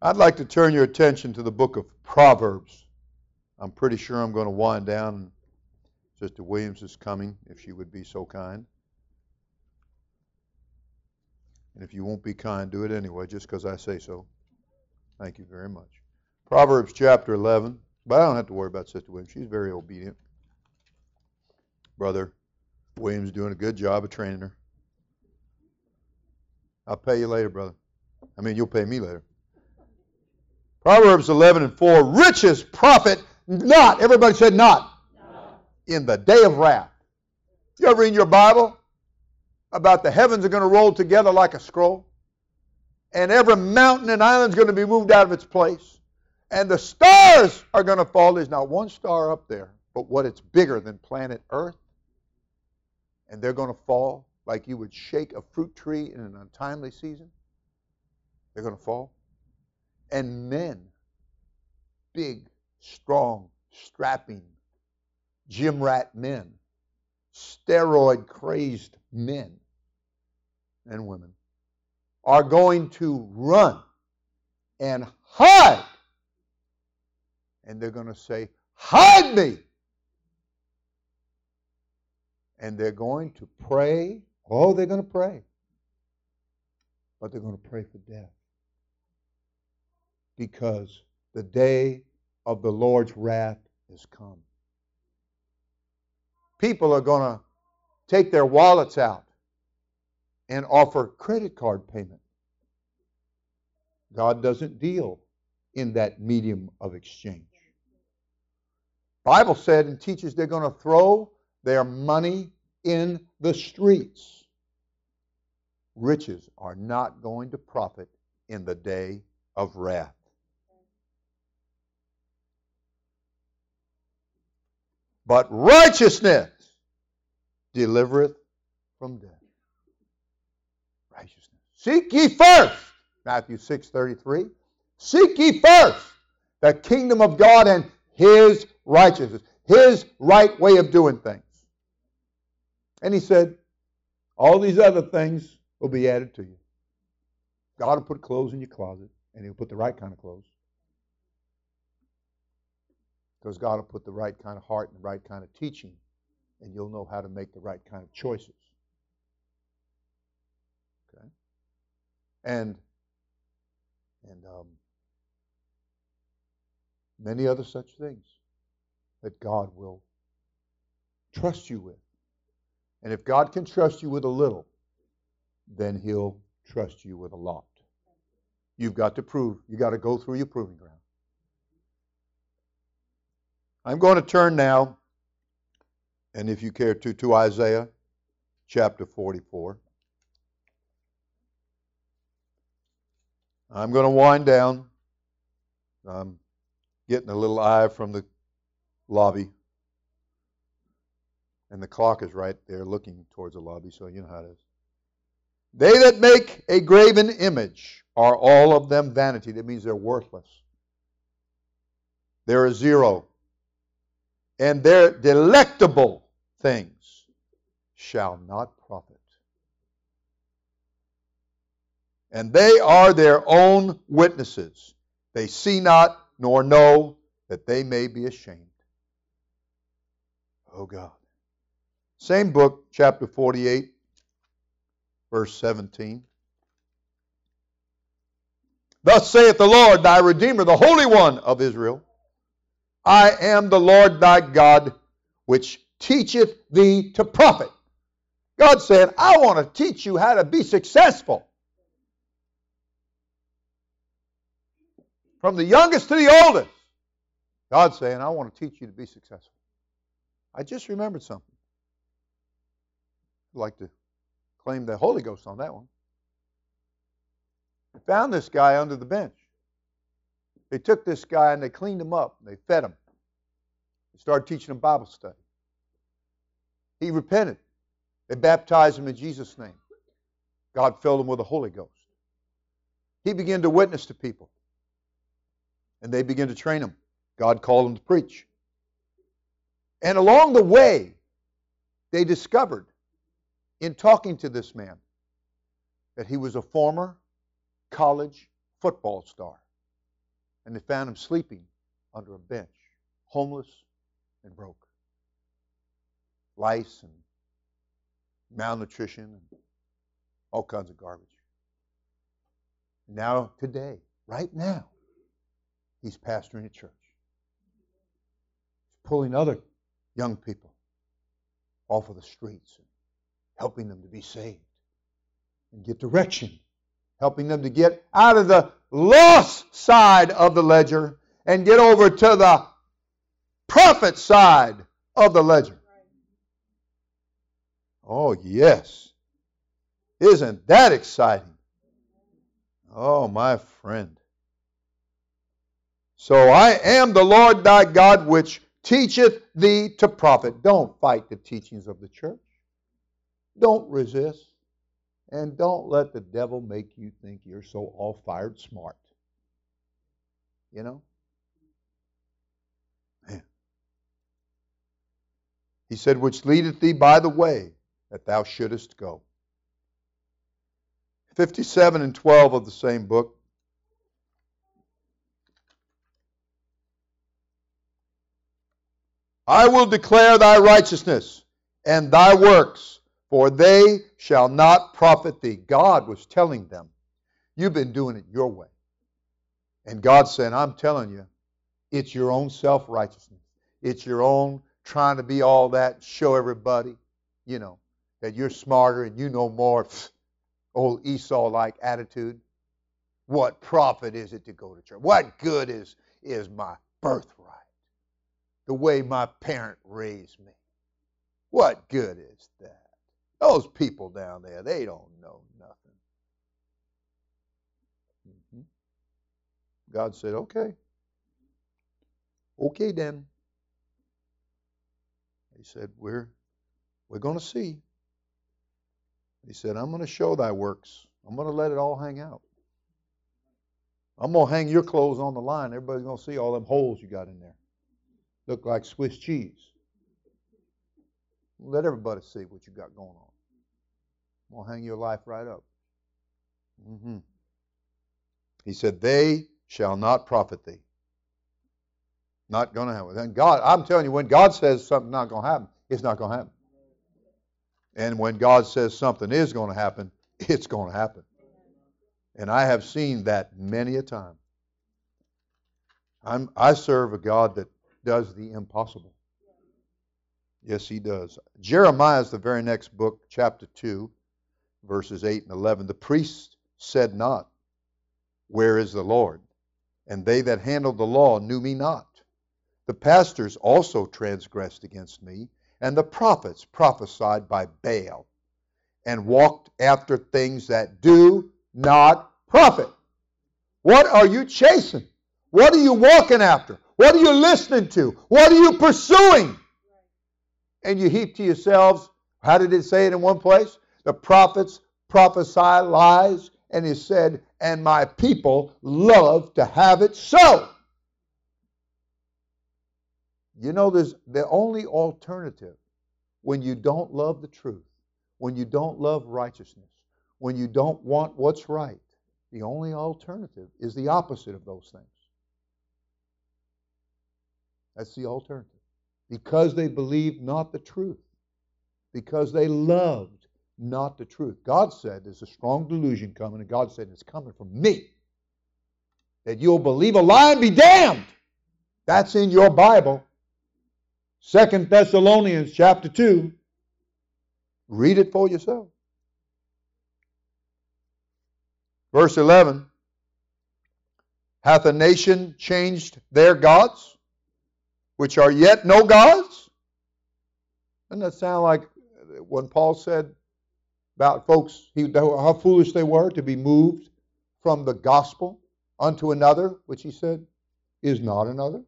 I'd like to turn your attention to the book of Proverbs. I'm pretty sure I'm going to wind down. Sister Williams is coming, if she would be so kind. And if you won't be kind, do it anyway, just because I say so. Thank you very much. Proverbs chapter 11. But I don't have to worry about Sister Williams. She's very obedient. Brother Williams doing a good job of training her. I'll pay you later, brother. I mean, you'll pay me later. Proverbs 11 and 4 Riches profit not. Everybody said not. No. In the day of wrath. You ever read your Bible about the heavens are going to roll together like a scroll? And every mountain and island is going to be moved out of its place. And the stars are going to fall. There's not one star up there, but what it's bigger than planet Earth and they're going to fall like you would shake a fruit tree in an untimely season. They're going to fall. And men, big, strong, strapping, gym rat men, steroid crazed men and women, are going to run and hide. And they're going to say, Hide me! And they're going to pray. Oh, they're going to pray. But they're going to pray for death. Because the day of the Lord's wrath is come. People are going to take their wallets out and offer credit card payment. God doesn't deal in that medium of exchange. Bible said and teaches they're going to throw their money in the streets. Riches are not going to profit in the day of wrath. But righteousness delivereth from death. Righteousness. Seek ye first, Matthew 6 33. Seek ye first the kingdom of God and his righteousness, his right way of doing things. And he said, all these other things will be added to you. God will put clothes in your closet, and he'll put the right kind of clothes. Because God will put the right kind of heart and the right kind of teaching, and you'll know how to make the right kind of choices. Okay? And and um, many other such things that God will trust you with. And if God can trust you with a little, then He'll trust you with a lot. You've got to prove, you've got to go through your proving ground. I'm going to turn now, and if you care to, to Isaiah chapter 44. I'm going to wind down. I'm getting a little eye from the lobby. And the clock is right there looking towards the lobby, so you know how it is. They that make a graven image are all of them vanity. That means they're worthless. They're a zero. And their delectable things shall not profit. And they are their own witnesses. They see not nor know that they may be ashamed. Oh God. Same book, chapter 48, verse 17. Thus saith the Lord thy Redeemer, the Holy One of Israel I am the Lord thy God, which teacheth thee to profit. God said, I want to teach you how to be successful. From the youngest to the oldest. God's saying, I want to teach you to be successful. I just remembered something. Like to claim the Holy Ghost on that one. They found this guy under the bench. They took this guy and they cleaned him up. They fed him. They started teaching him Bible study. He repented. They baptized him in Jesus' name. God filled him with the Holy Ghost. He began to witness to people. And they began to train him. God called him to preach. And along the way, they discovered in talking to this man that he was a former college football star. And they found him sleeping under a bench, homeless and broke. Lice and malnutrition and all kinds of garbage. Now, today, right now, he's pastoring a church. He's pulling other young people off of the streets and helping them to be saved and get direction, helping them to get out of the lost side of the ledger and get over to the profit side of the ledger. Oh, yes. Isn't that exciting? Oh, my friend. So I am the Lord thy God which teacheth thee to profit. Don't fight the teachings of the church. Don't resist. And don't let the devil make you think you're so all fired smart. You know? Man. He said, Which leadeth thee by the way that thou shouldest go. 57 and 12 of the same book. I will declare thy righteousness and thy works, for they shall not profit thee. God was telling them, You've been doing it your way. And God said, I'm telling you, it's your own self righteousness. It's your own trying to be all that, show everybody, you know, that you're smarter and you know more. Old Esau like attitude. What profit is it to go to church? What good is, is my birthright? The way my parent raised me. What good is that? Those people down there, they don't know nothing. Mm-hmm. God said, okay. Okay then. He said, We're we're going to see. He said, I'm going to show thy works. I'm going to let it all hang out. I'm going to hang your clothes on the line. Everybody's going to see all them holes you got in there. Look like Swiss cheese. Let everybody see what you got going on. To hang your life right up. Mm-hmm. He said, They shall not profit thee. Not going to happen. And God, I'm telling you, when God says something's not going to happen, it's not going to happen. And when God says something is going to happen, it's going to happen. And I have seen that many a time. I'm, I serve a God that does the impossible. Yes, he does. Jeremiah is the very next book, chapter 2, verses 8 and 11. The priest said not, Where is the Lord? And they that handled the law knew me not. The pastors also transgressed against me, and the prophets prophesied by Baal, and walked after things that do not profit. What are you chasing? What are you walking after? What are you listening to? What are you pursuing? And you heap to yourselves, how did it say it in one place? The prophets prophesy lies, and he said, and my people love to have it so. You know, there's the only alternative when you don't love the truth, when you don't love righteousness, when you don't want what's right. The only alternative is the opposite of those things. That's the alternative. Because they believed not the truth, because they loved not the truth. God said there's a strong delusion coming, and God said it's coming from me. That you'll believe a lie and be damned. That's in your Bible. Second Thessalonians chapter 2. Read it for yourself. Verse 11 Hath a nation changed their gods, which are yet no gods? Doesn't that sound like when Paul said about folks, he, how foolish they were to be moved from the gospel unto another, which he said is not another?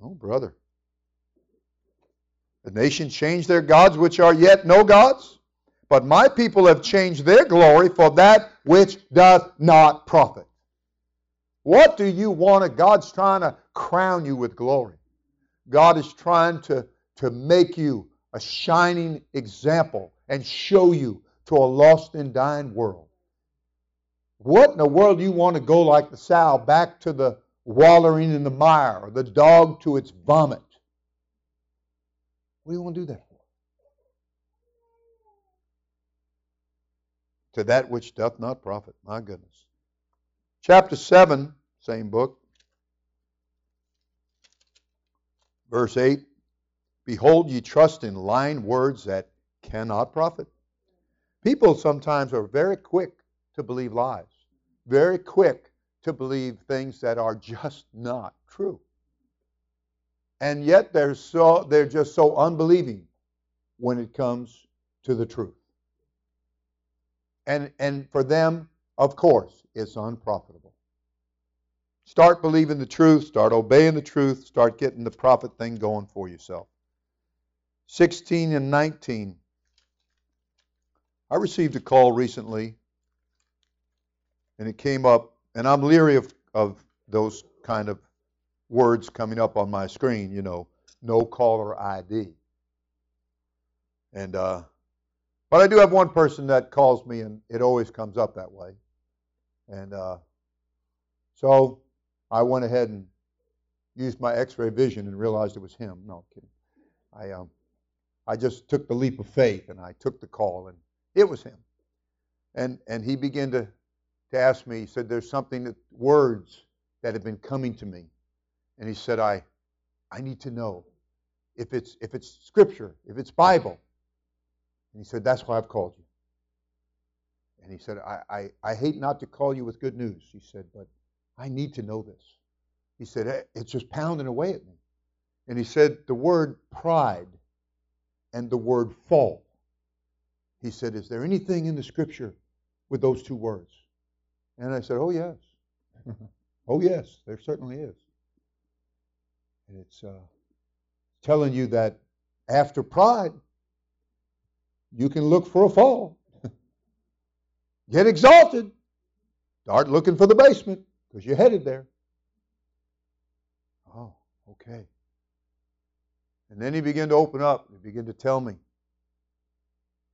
No, brother. The nations change their gods, which are yet no gods. But my people have changed their glory for that which doth not profit. What do you want? God's trying to crown you with glory. God is trying to, to make you a shining example and show you to a lost and dying world. What in the world do you want to go like the sow back to the wallowing in the mire, or the dog to its vomit. What do you want to do that for? To that which doth not profit. My goodness. Chapter 7, same book, verse 8 Behold, ye trust in lying words that cannot profit. People sometimes are very quick to believe lies, very quick to believe things that are just not true. And yet they're so they're just so unbelieving when it comes to the truth. And and for them, of course, it's unprofitable. Start believing the truth, start obeying the truth, start getting the profit thing going for yourself. 16 and 19. I received a call recently, and it came up and I'm leery of, of those kind of words coming up on my screen, you know, no caller ID. And, uh, but I do have one person that calls me, and it always comes up that way. And uh, so I went ahead and used my x ray vision and realized it was him. No, kidding. I um, I just took the leap of faith and I took the call, and it was him. And and he began to to ask me. He said, "There's something that words that have been coming to me," and he said, "I I need to know if it's if it's Scripture, if it's Bible." And he said, "That's why I've called you." And he said, I, I, I hate not to call you with good news. He said, but I need to know this. He said, it's just pounding away at me. And he said, the word pride and the word fall. He said, Is there anything in the scripture with those two words? And I said, Oh, yes. oh, yes, there certainly is. And it's uh, telling you that after pride, you can look for a fall. Get exalted. Start looking for the basement because you're headed there. Oh, okay. And then he began to open up. He began to tell me.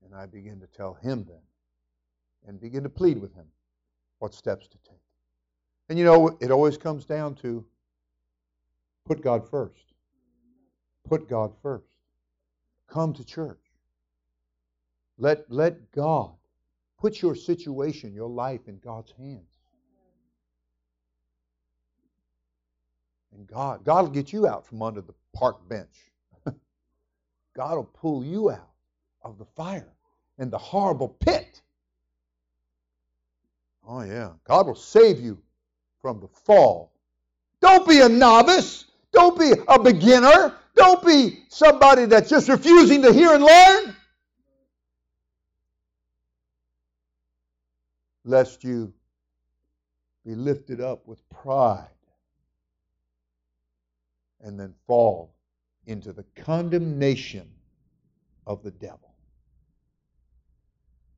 And I began to tell him then. And begin to plead with him what steps to take. And you know, it always comes down to put God first. Put God first. Come to church. Let, let God Put your situation, your life in God's hands. And God, God will get you out from under the park bench. God will pull you out of the fire and the horrible pit. Oh, yeah. God will save you from the fall. Don't be a novice. Don't be a beginner. Don't be somebody that's just refusing to hear and learn. lest you be lifted up with pride and then fall into the condemnation of the devil.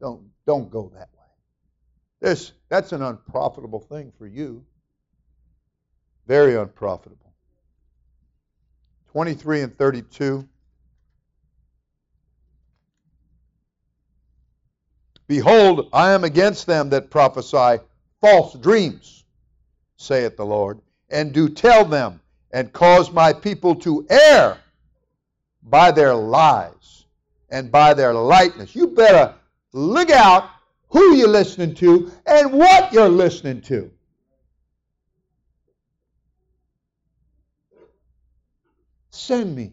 Don't, don't go that way. This, that's an unprofitable thing for you. Very unprofitable. 23 and 32. Behold, I am against them that prophesy false dreams, saith the Lord, and do tell them, and cause my people to err by their lies and by their lightness. You better look out who you're listening to and what you're listening to. Send me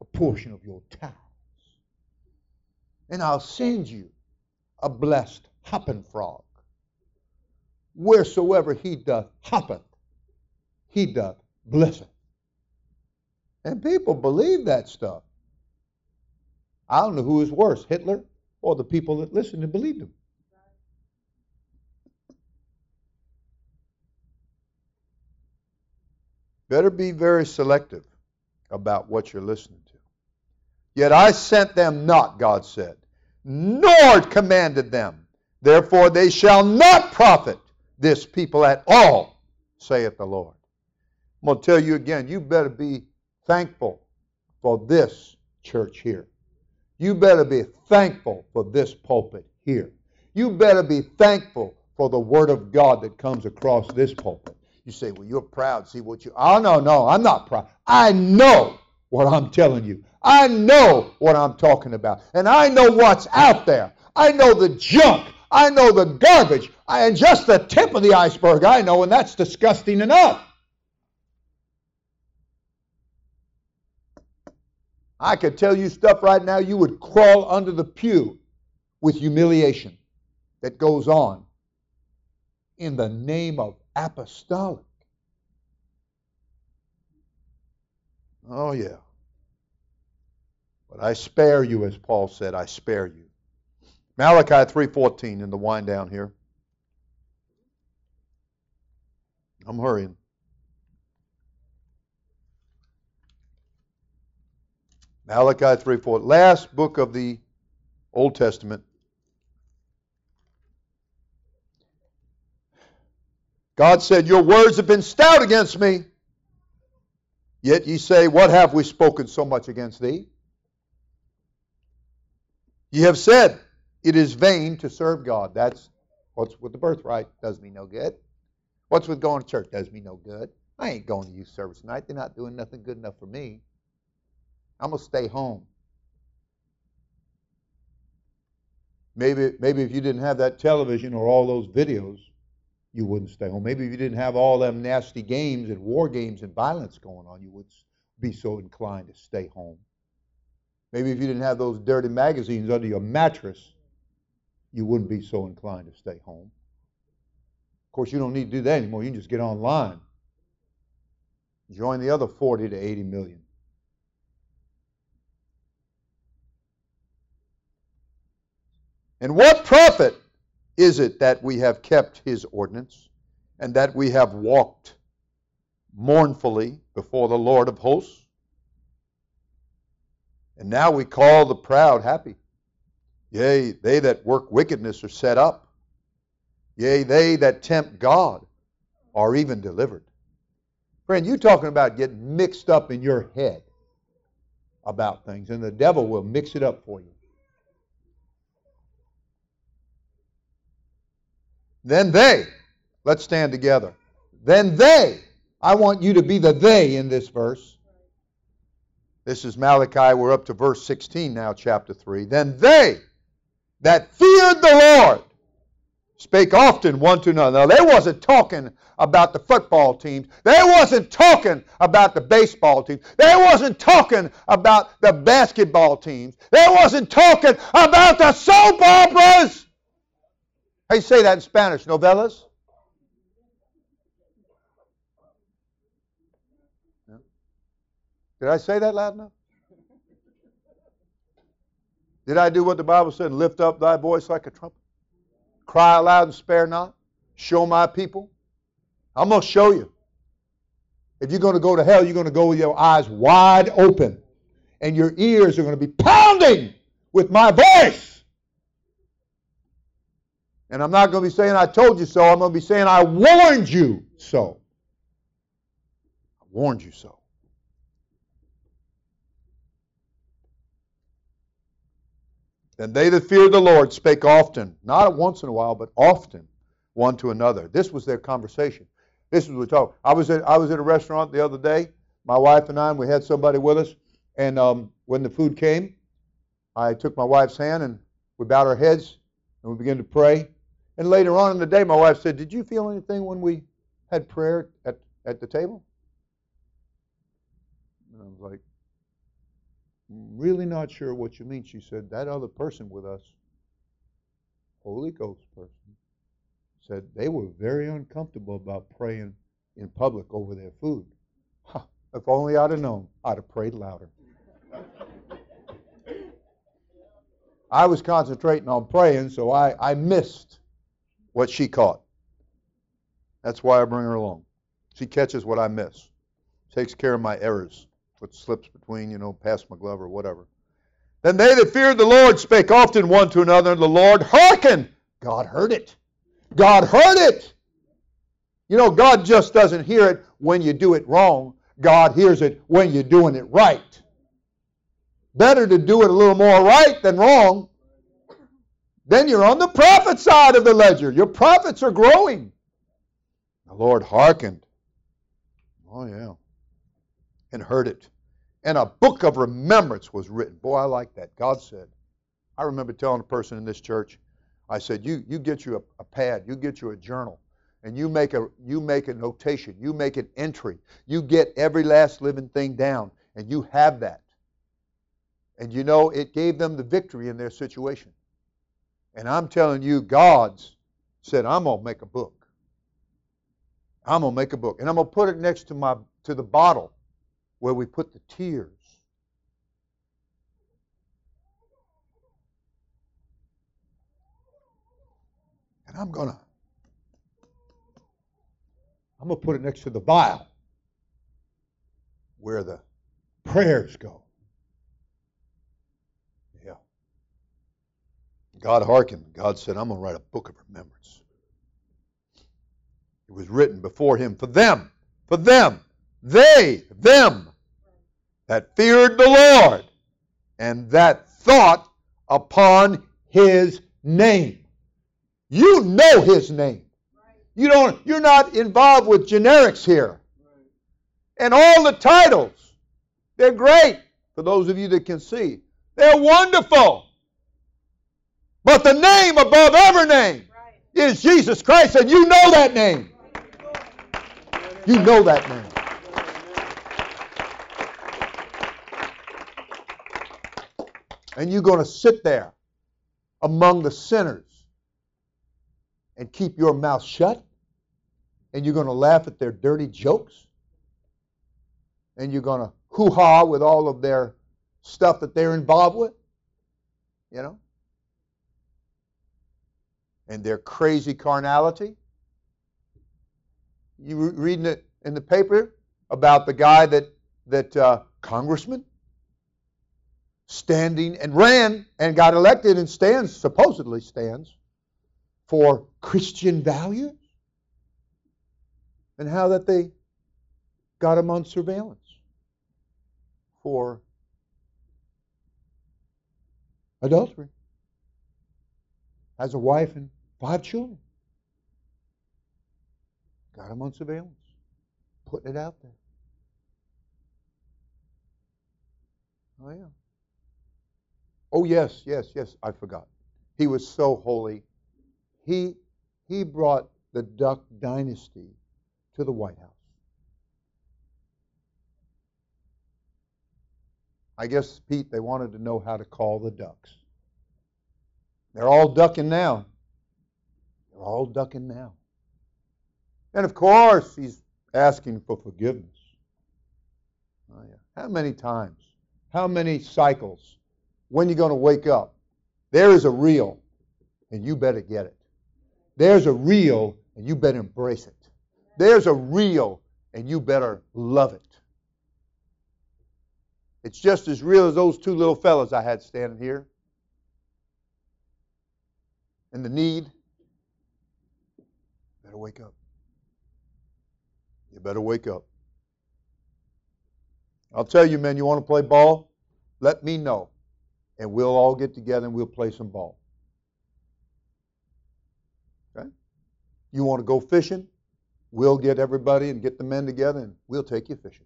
a portion of your tithes, and I'll send you a blessed hopping frog. Wheresoever he doth hoppeth, he doth blesseth. And people believe that stuff. I don't know who is worse, Hitler or the people that listened and believed him. Better be very selective about what you're listening to. Yet I sent them not, God said nor commanded them. Therefore they shall not profit this people at all, saith the Lord. I'm going to tell you again, you better be thankful for this church here. You better be thankful for this pulpit here. You better be thankful for the word of God that comes across this pulpit. You say, well, you're proud. See what you. Oh, no, no, I'm not proud. I know what I'm telling you. I know what I'm talking about. And I know what's out there. I know the junk. I know the garbage. I, and just the tip of the iceberg I know, and that's disgusting enough. I could tell you stuff right now you would crawl under the pew with humiliation that goes on in the name of apostolic. Oh, yeah. But I spare you, as Paul said, I spare you. Malachi 3.14 in the wind down here. I'm hurrying. Malachi 3 4. Last book of the Old Testament. God said, Your words have been stout against me. Yet ye say, What have we spoken so much against thee? Ye have said, It is vain to serve God. That's what's with the birthright. Does me no good. What's with going to church? Does me no good. I ain't going to youth service tonight. They're not doing nothing good enough for me. I'm to stay home. Maybe, maybe if you didn't have that television or all those videos, you wouldn't stay home. Maybe if you didn't have all them nasty games and war games and violence going on, you wouldn't be so inclined to stay home. Maybe if you didn't have those dirty magazines under your mattress, you wouldn't be so inclined to stay home. Of course, you don't need to do that anymore. You can just get online. Join the other 40 to 80 million. And what profit is it that we have kept his ordinance and that we have walked mournfully before the Lord of hosts? And now we call the proud happy. Yea, they that work wickedness are set up. Yea, they that tempt God are even delivered. Friend, you're talking about getting mixed up in your head about things, and the devil will mix it up for you. Then they, let's stand together. Then they, I want you to be the they in this verse. This is Malachi. We're up to verse 16 now, chapter 3. Then they that feared the Lord spake often one to another. Now, they wasn't talking about the football teams. They wasn't talking about the baseball teams. They wasn't talking about the basketball teams. They wasn't talking about the soap operas. You say that in Spanish? Novelas? Did I say that loud enough? Did I do what the Bible said? Lift up thy voice like a trumpet. Cry aloud and spare not. Show my people. I'm going to show you. If you're going to go to hell, you're going to go with your eyes wide open. And your ears are going to be pounding with my voice. And I'm not going to be saying I told you so. I'm going to be saying I warned you so. I warned you so. Then they that feared the Lord spake often, not once in a while, but often, one to another. This was their conversation. This was what talk. I was at I was at a restaurant the other day. My wife and I, and we had somebody with us. And um, when the food came, I took my wife's hand and we bowed our heads and we began to pray. And later on in the day, my wife said, "Did you feel anything when we had prayer at at the table?" And I was like, really not sure what you mean. She said, That other person with us, Holy Ghost person, said they were very uncomfortable about praying in public over their food. Huh, if only I'd have known, I'd have prayed louder. I was concentrating on praying, so I, I missed what she caught. That's why I bring her along. She catches what I miss, takes care of my errors what slips between, you know, past my glove or whatever. Then they that feared the Lord spake often one to another, and the Lord hearkened. God heard it. God heard it. You know, God just doesn't hear it when you do it wrong. God hears it when you're doing it right. Better to do it a little more right than wrong. Then you're on the profit side of the ledger. Your profits are growing. The Lord hearkened. Oh, yeah. And heard it and a book of remembrance was written. Boy, I like that. God said. I remember telling a person in this church, I said, you, you get you a, a pad, you get you a journal, and you make a you make a notation, you make an entry, you get every last living thing down, and you have that. And you know, it gave them the victory in their situation. And I'm telling you, God's said, I'm gonna make a book. I'm gonna make a book. And I'm gonna put it next to my to the bottle where we put the tears. And I'm going to I'm going to put it next to the vial where the prayers go. Yeah. God hearkened. God said, I'm going to write a book of remembrance. It was written before him for them, for them, they, them that feared the Lord and that thought upon his name. You know his name. You don't you're not involved with generics here. And all the titles, they're great. for those of you that can see. They're wonderful. But the name above every name is Jesus Christ, and you know that name. You know that name. And you're going to sit there among the sinners and keep your mouth shut? And you're going to laugh at their dirty jokes? And you're going to hoo ha with all of their stuff that they're involved with? You know? And their crazy carnality? You reading it in the paper about the guy that, that uh, congressman standing and ran and got elected and stands, supposedly stands, for Christian values? And how that they got him on surveillance for adultery. Has a wife and five children. Got him on surveillance. Putting it out there. Oh, yeah. Oh, yes, yes, yes, I forgot. He was so holy he, he brought the Duck dynasty to the White House. I guess, Pete, they wanted to know how to call the ducks. They're all ducking now. They're all ducking now. And of course, he's asking for forgiveness. Oh, yeah. How many times? How many cycles? When are you going to wake up? There is a real, and you better get it. There's a real, and you better embrace it. There's a real, and you better love it. It's just as real as those two little fellas I had standing here. And the need. Better wake up. You better wake up. I'll tell you, man, you want to play ball? Let me know. And we'll all get together and we'll play some ball. Okay? You want to go fishing? We'll get everybody and get the men together and we'll take you fishing.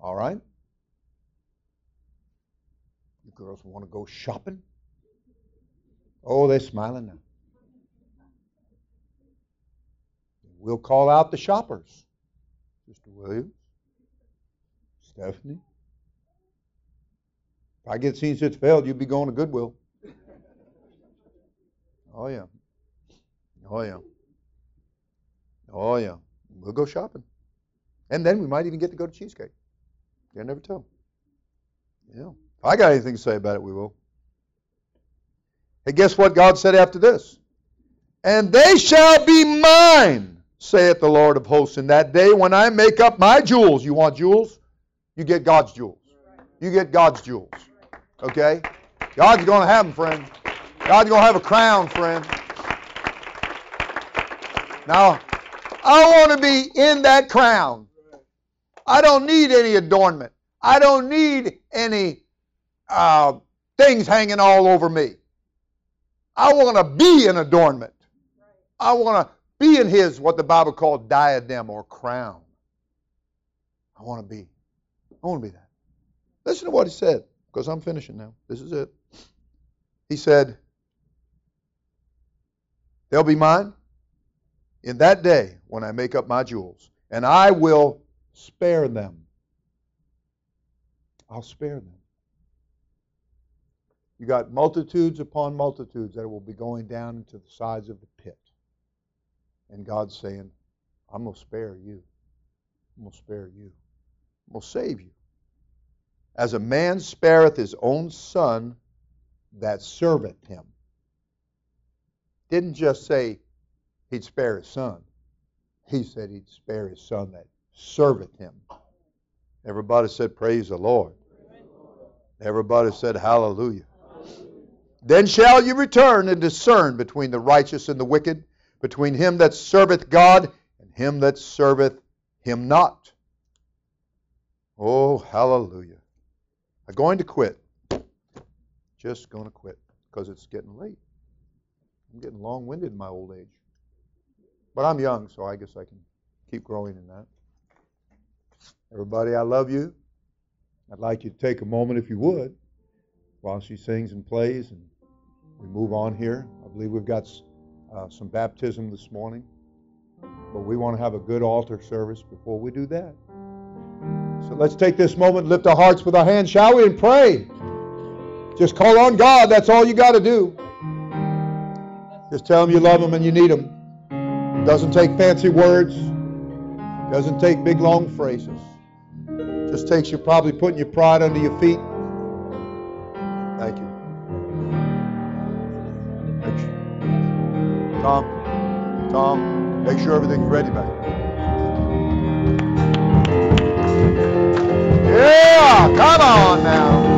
All right? You girls want to go shopping? Oh, they're smiling now. We'll call out the shoppers. Mr. Williams, Stephanie. If I get seen it's failed, you'd be going to Goodwill. Oh, yeah. Oh, yeah. Oh, yeah. We'll go shopping. And then we might even get to go to Cheesecake. You never tell. Yeah. If I got anything to say about it, we will. And guess what God said after this? And they shall be mine, saith the Lord of hosts, in that day when I make up my jewels. You want jewels? You get God's jewels. You get God's jewels. Okay? God's going to have them, friend. God's going to have a crown, friend. Now, I want to be in that crown. I don't need any adornment. I don't need any uh, things hanging all over me. I want to be an adornment. I want to be in his, what the Bible called diadem or crown. I want to be. I want to be that. Listen to what he said, because I'm finishing now. This is it. He said, They'll be mine in that day when I make up my jewels, and I will spare them. I'll spare them. You got multitudes upon multitudes that will be going down into the sides of the pit. And God's saying, I'm going to spare you. I'm going to spare you. I'm going to save you. As a man spareth his own son that serveth him. Didn't just say he'd spare his son. He said he'd spare his son that serveth him. Everybody said, Praise the Lord. Everybody said, Hallelujah. Then shall you return and discern between the righteous and the wicked, between him that serveth God and him that serveth him not. Oh, hallelujah. I'm going to quit. Just going to quit because it's getting late. I'm getting long winded in my old age. But I'm young, so I guess I can keep growing in that. Everybody, I love you. I'd like you to take a moment, if you would, while she sings and plays, and we move on here. I believe we've got uh, some baptism this morning, but we want to have a good altar service before we do that. So let's take this moment, lift our hearts with our hands, shall we, and pray. Just call on God. That's all you got to do. Just tell Him you love Him and you need Him. Doesn't take fancy words. Doesn't take big long phrases. Just takes you probably putting your pride under your feet. Tom, Tom, make sure everything's ready, man. Yeah, come on now.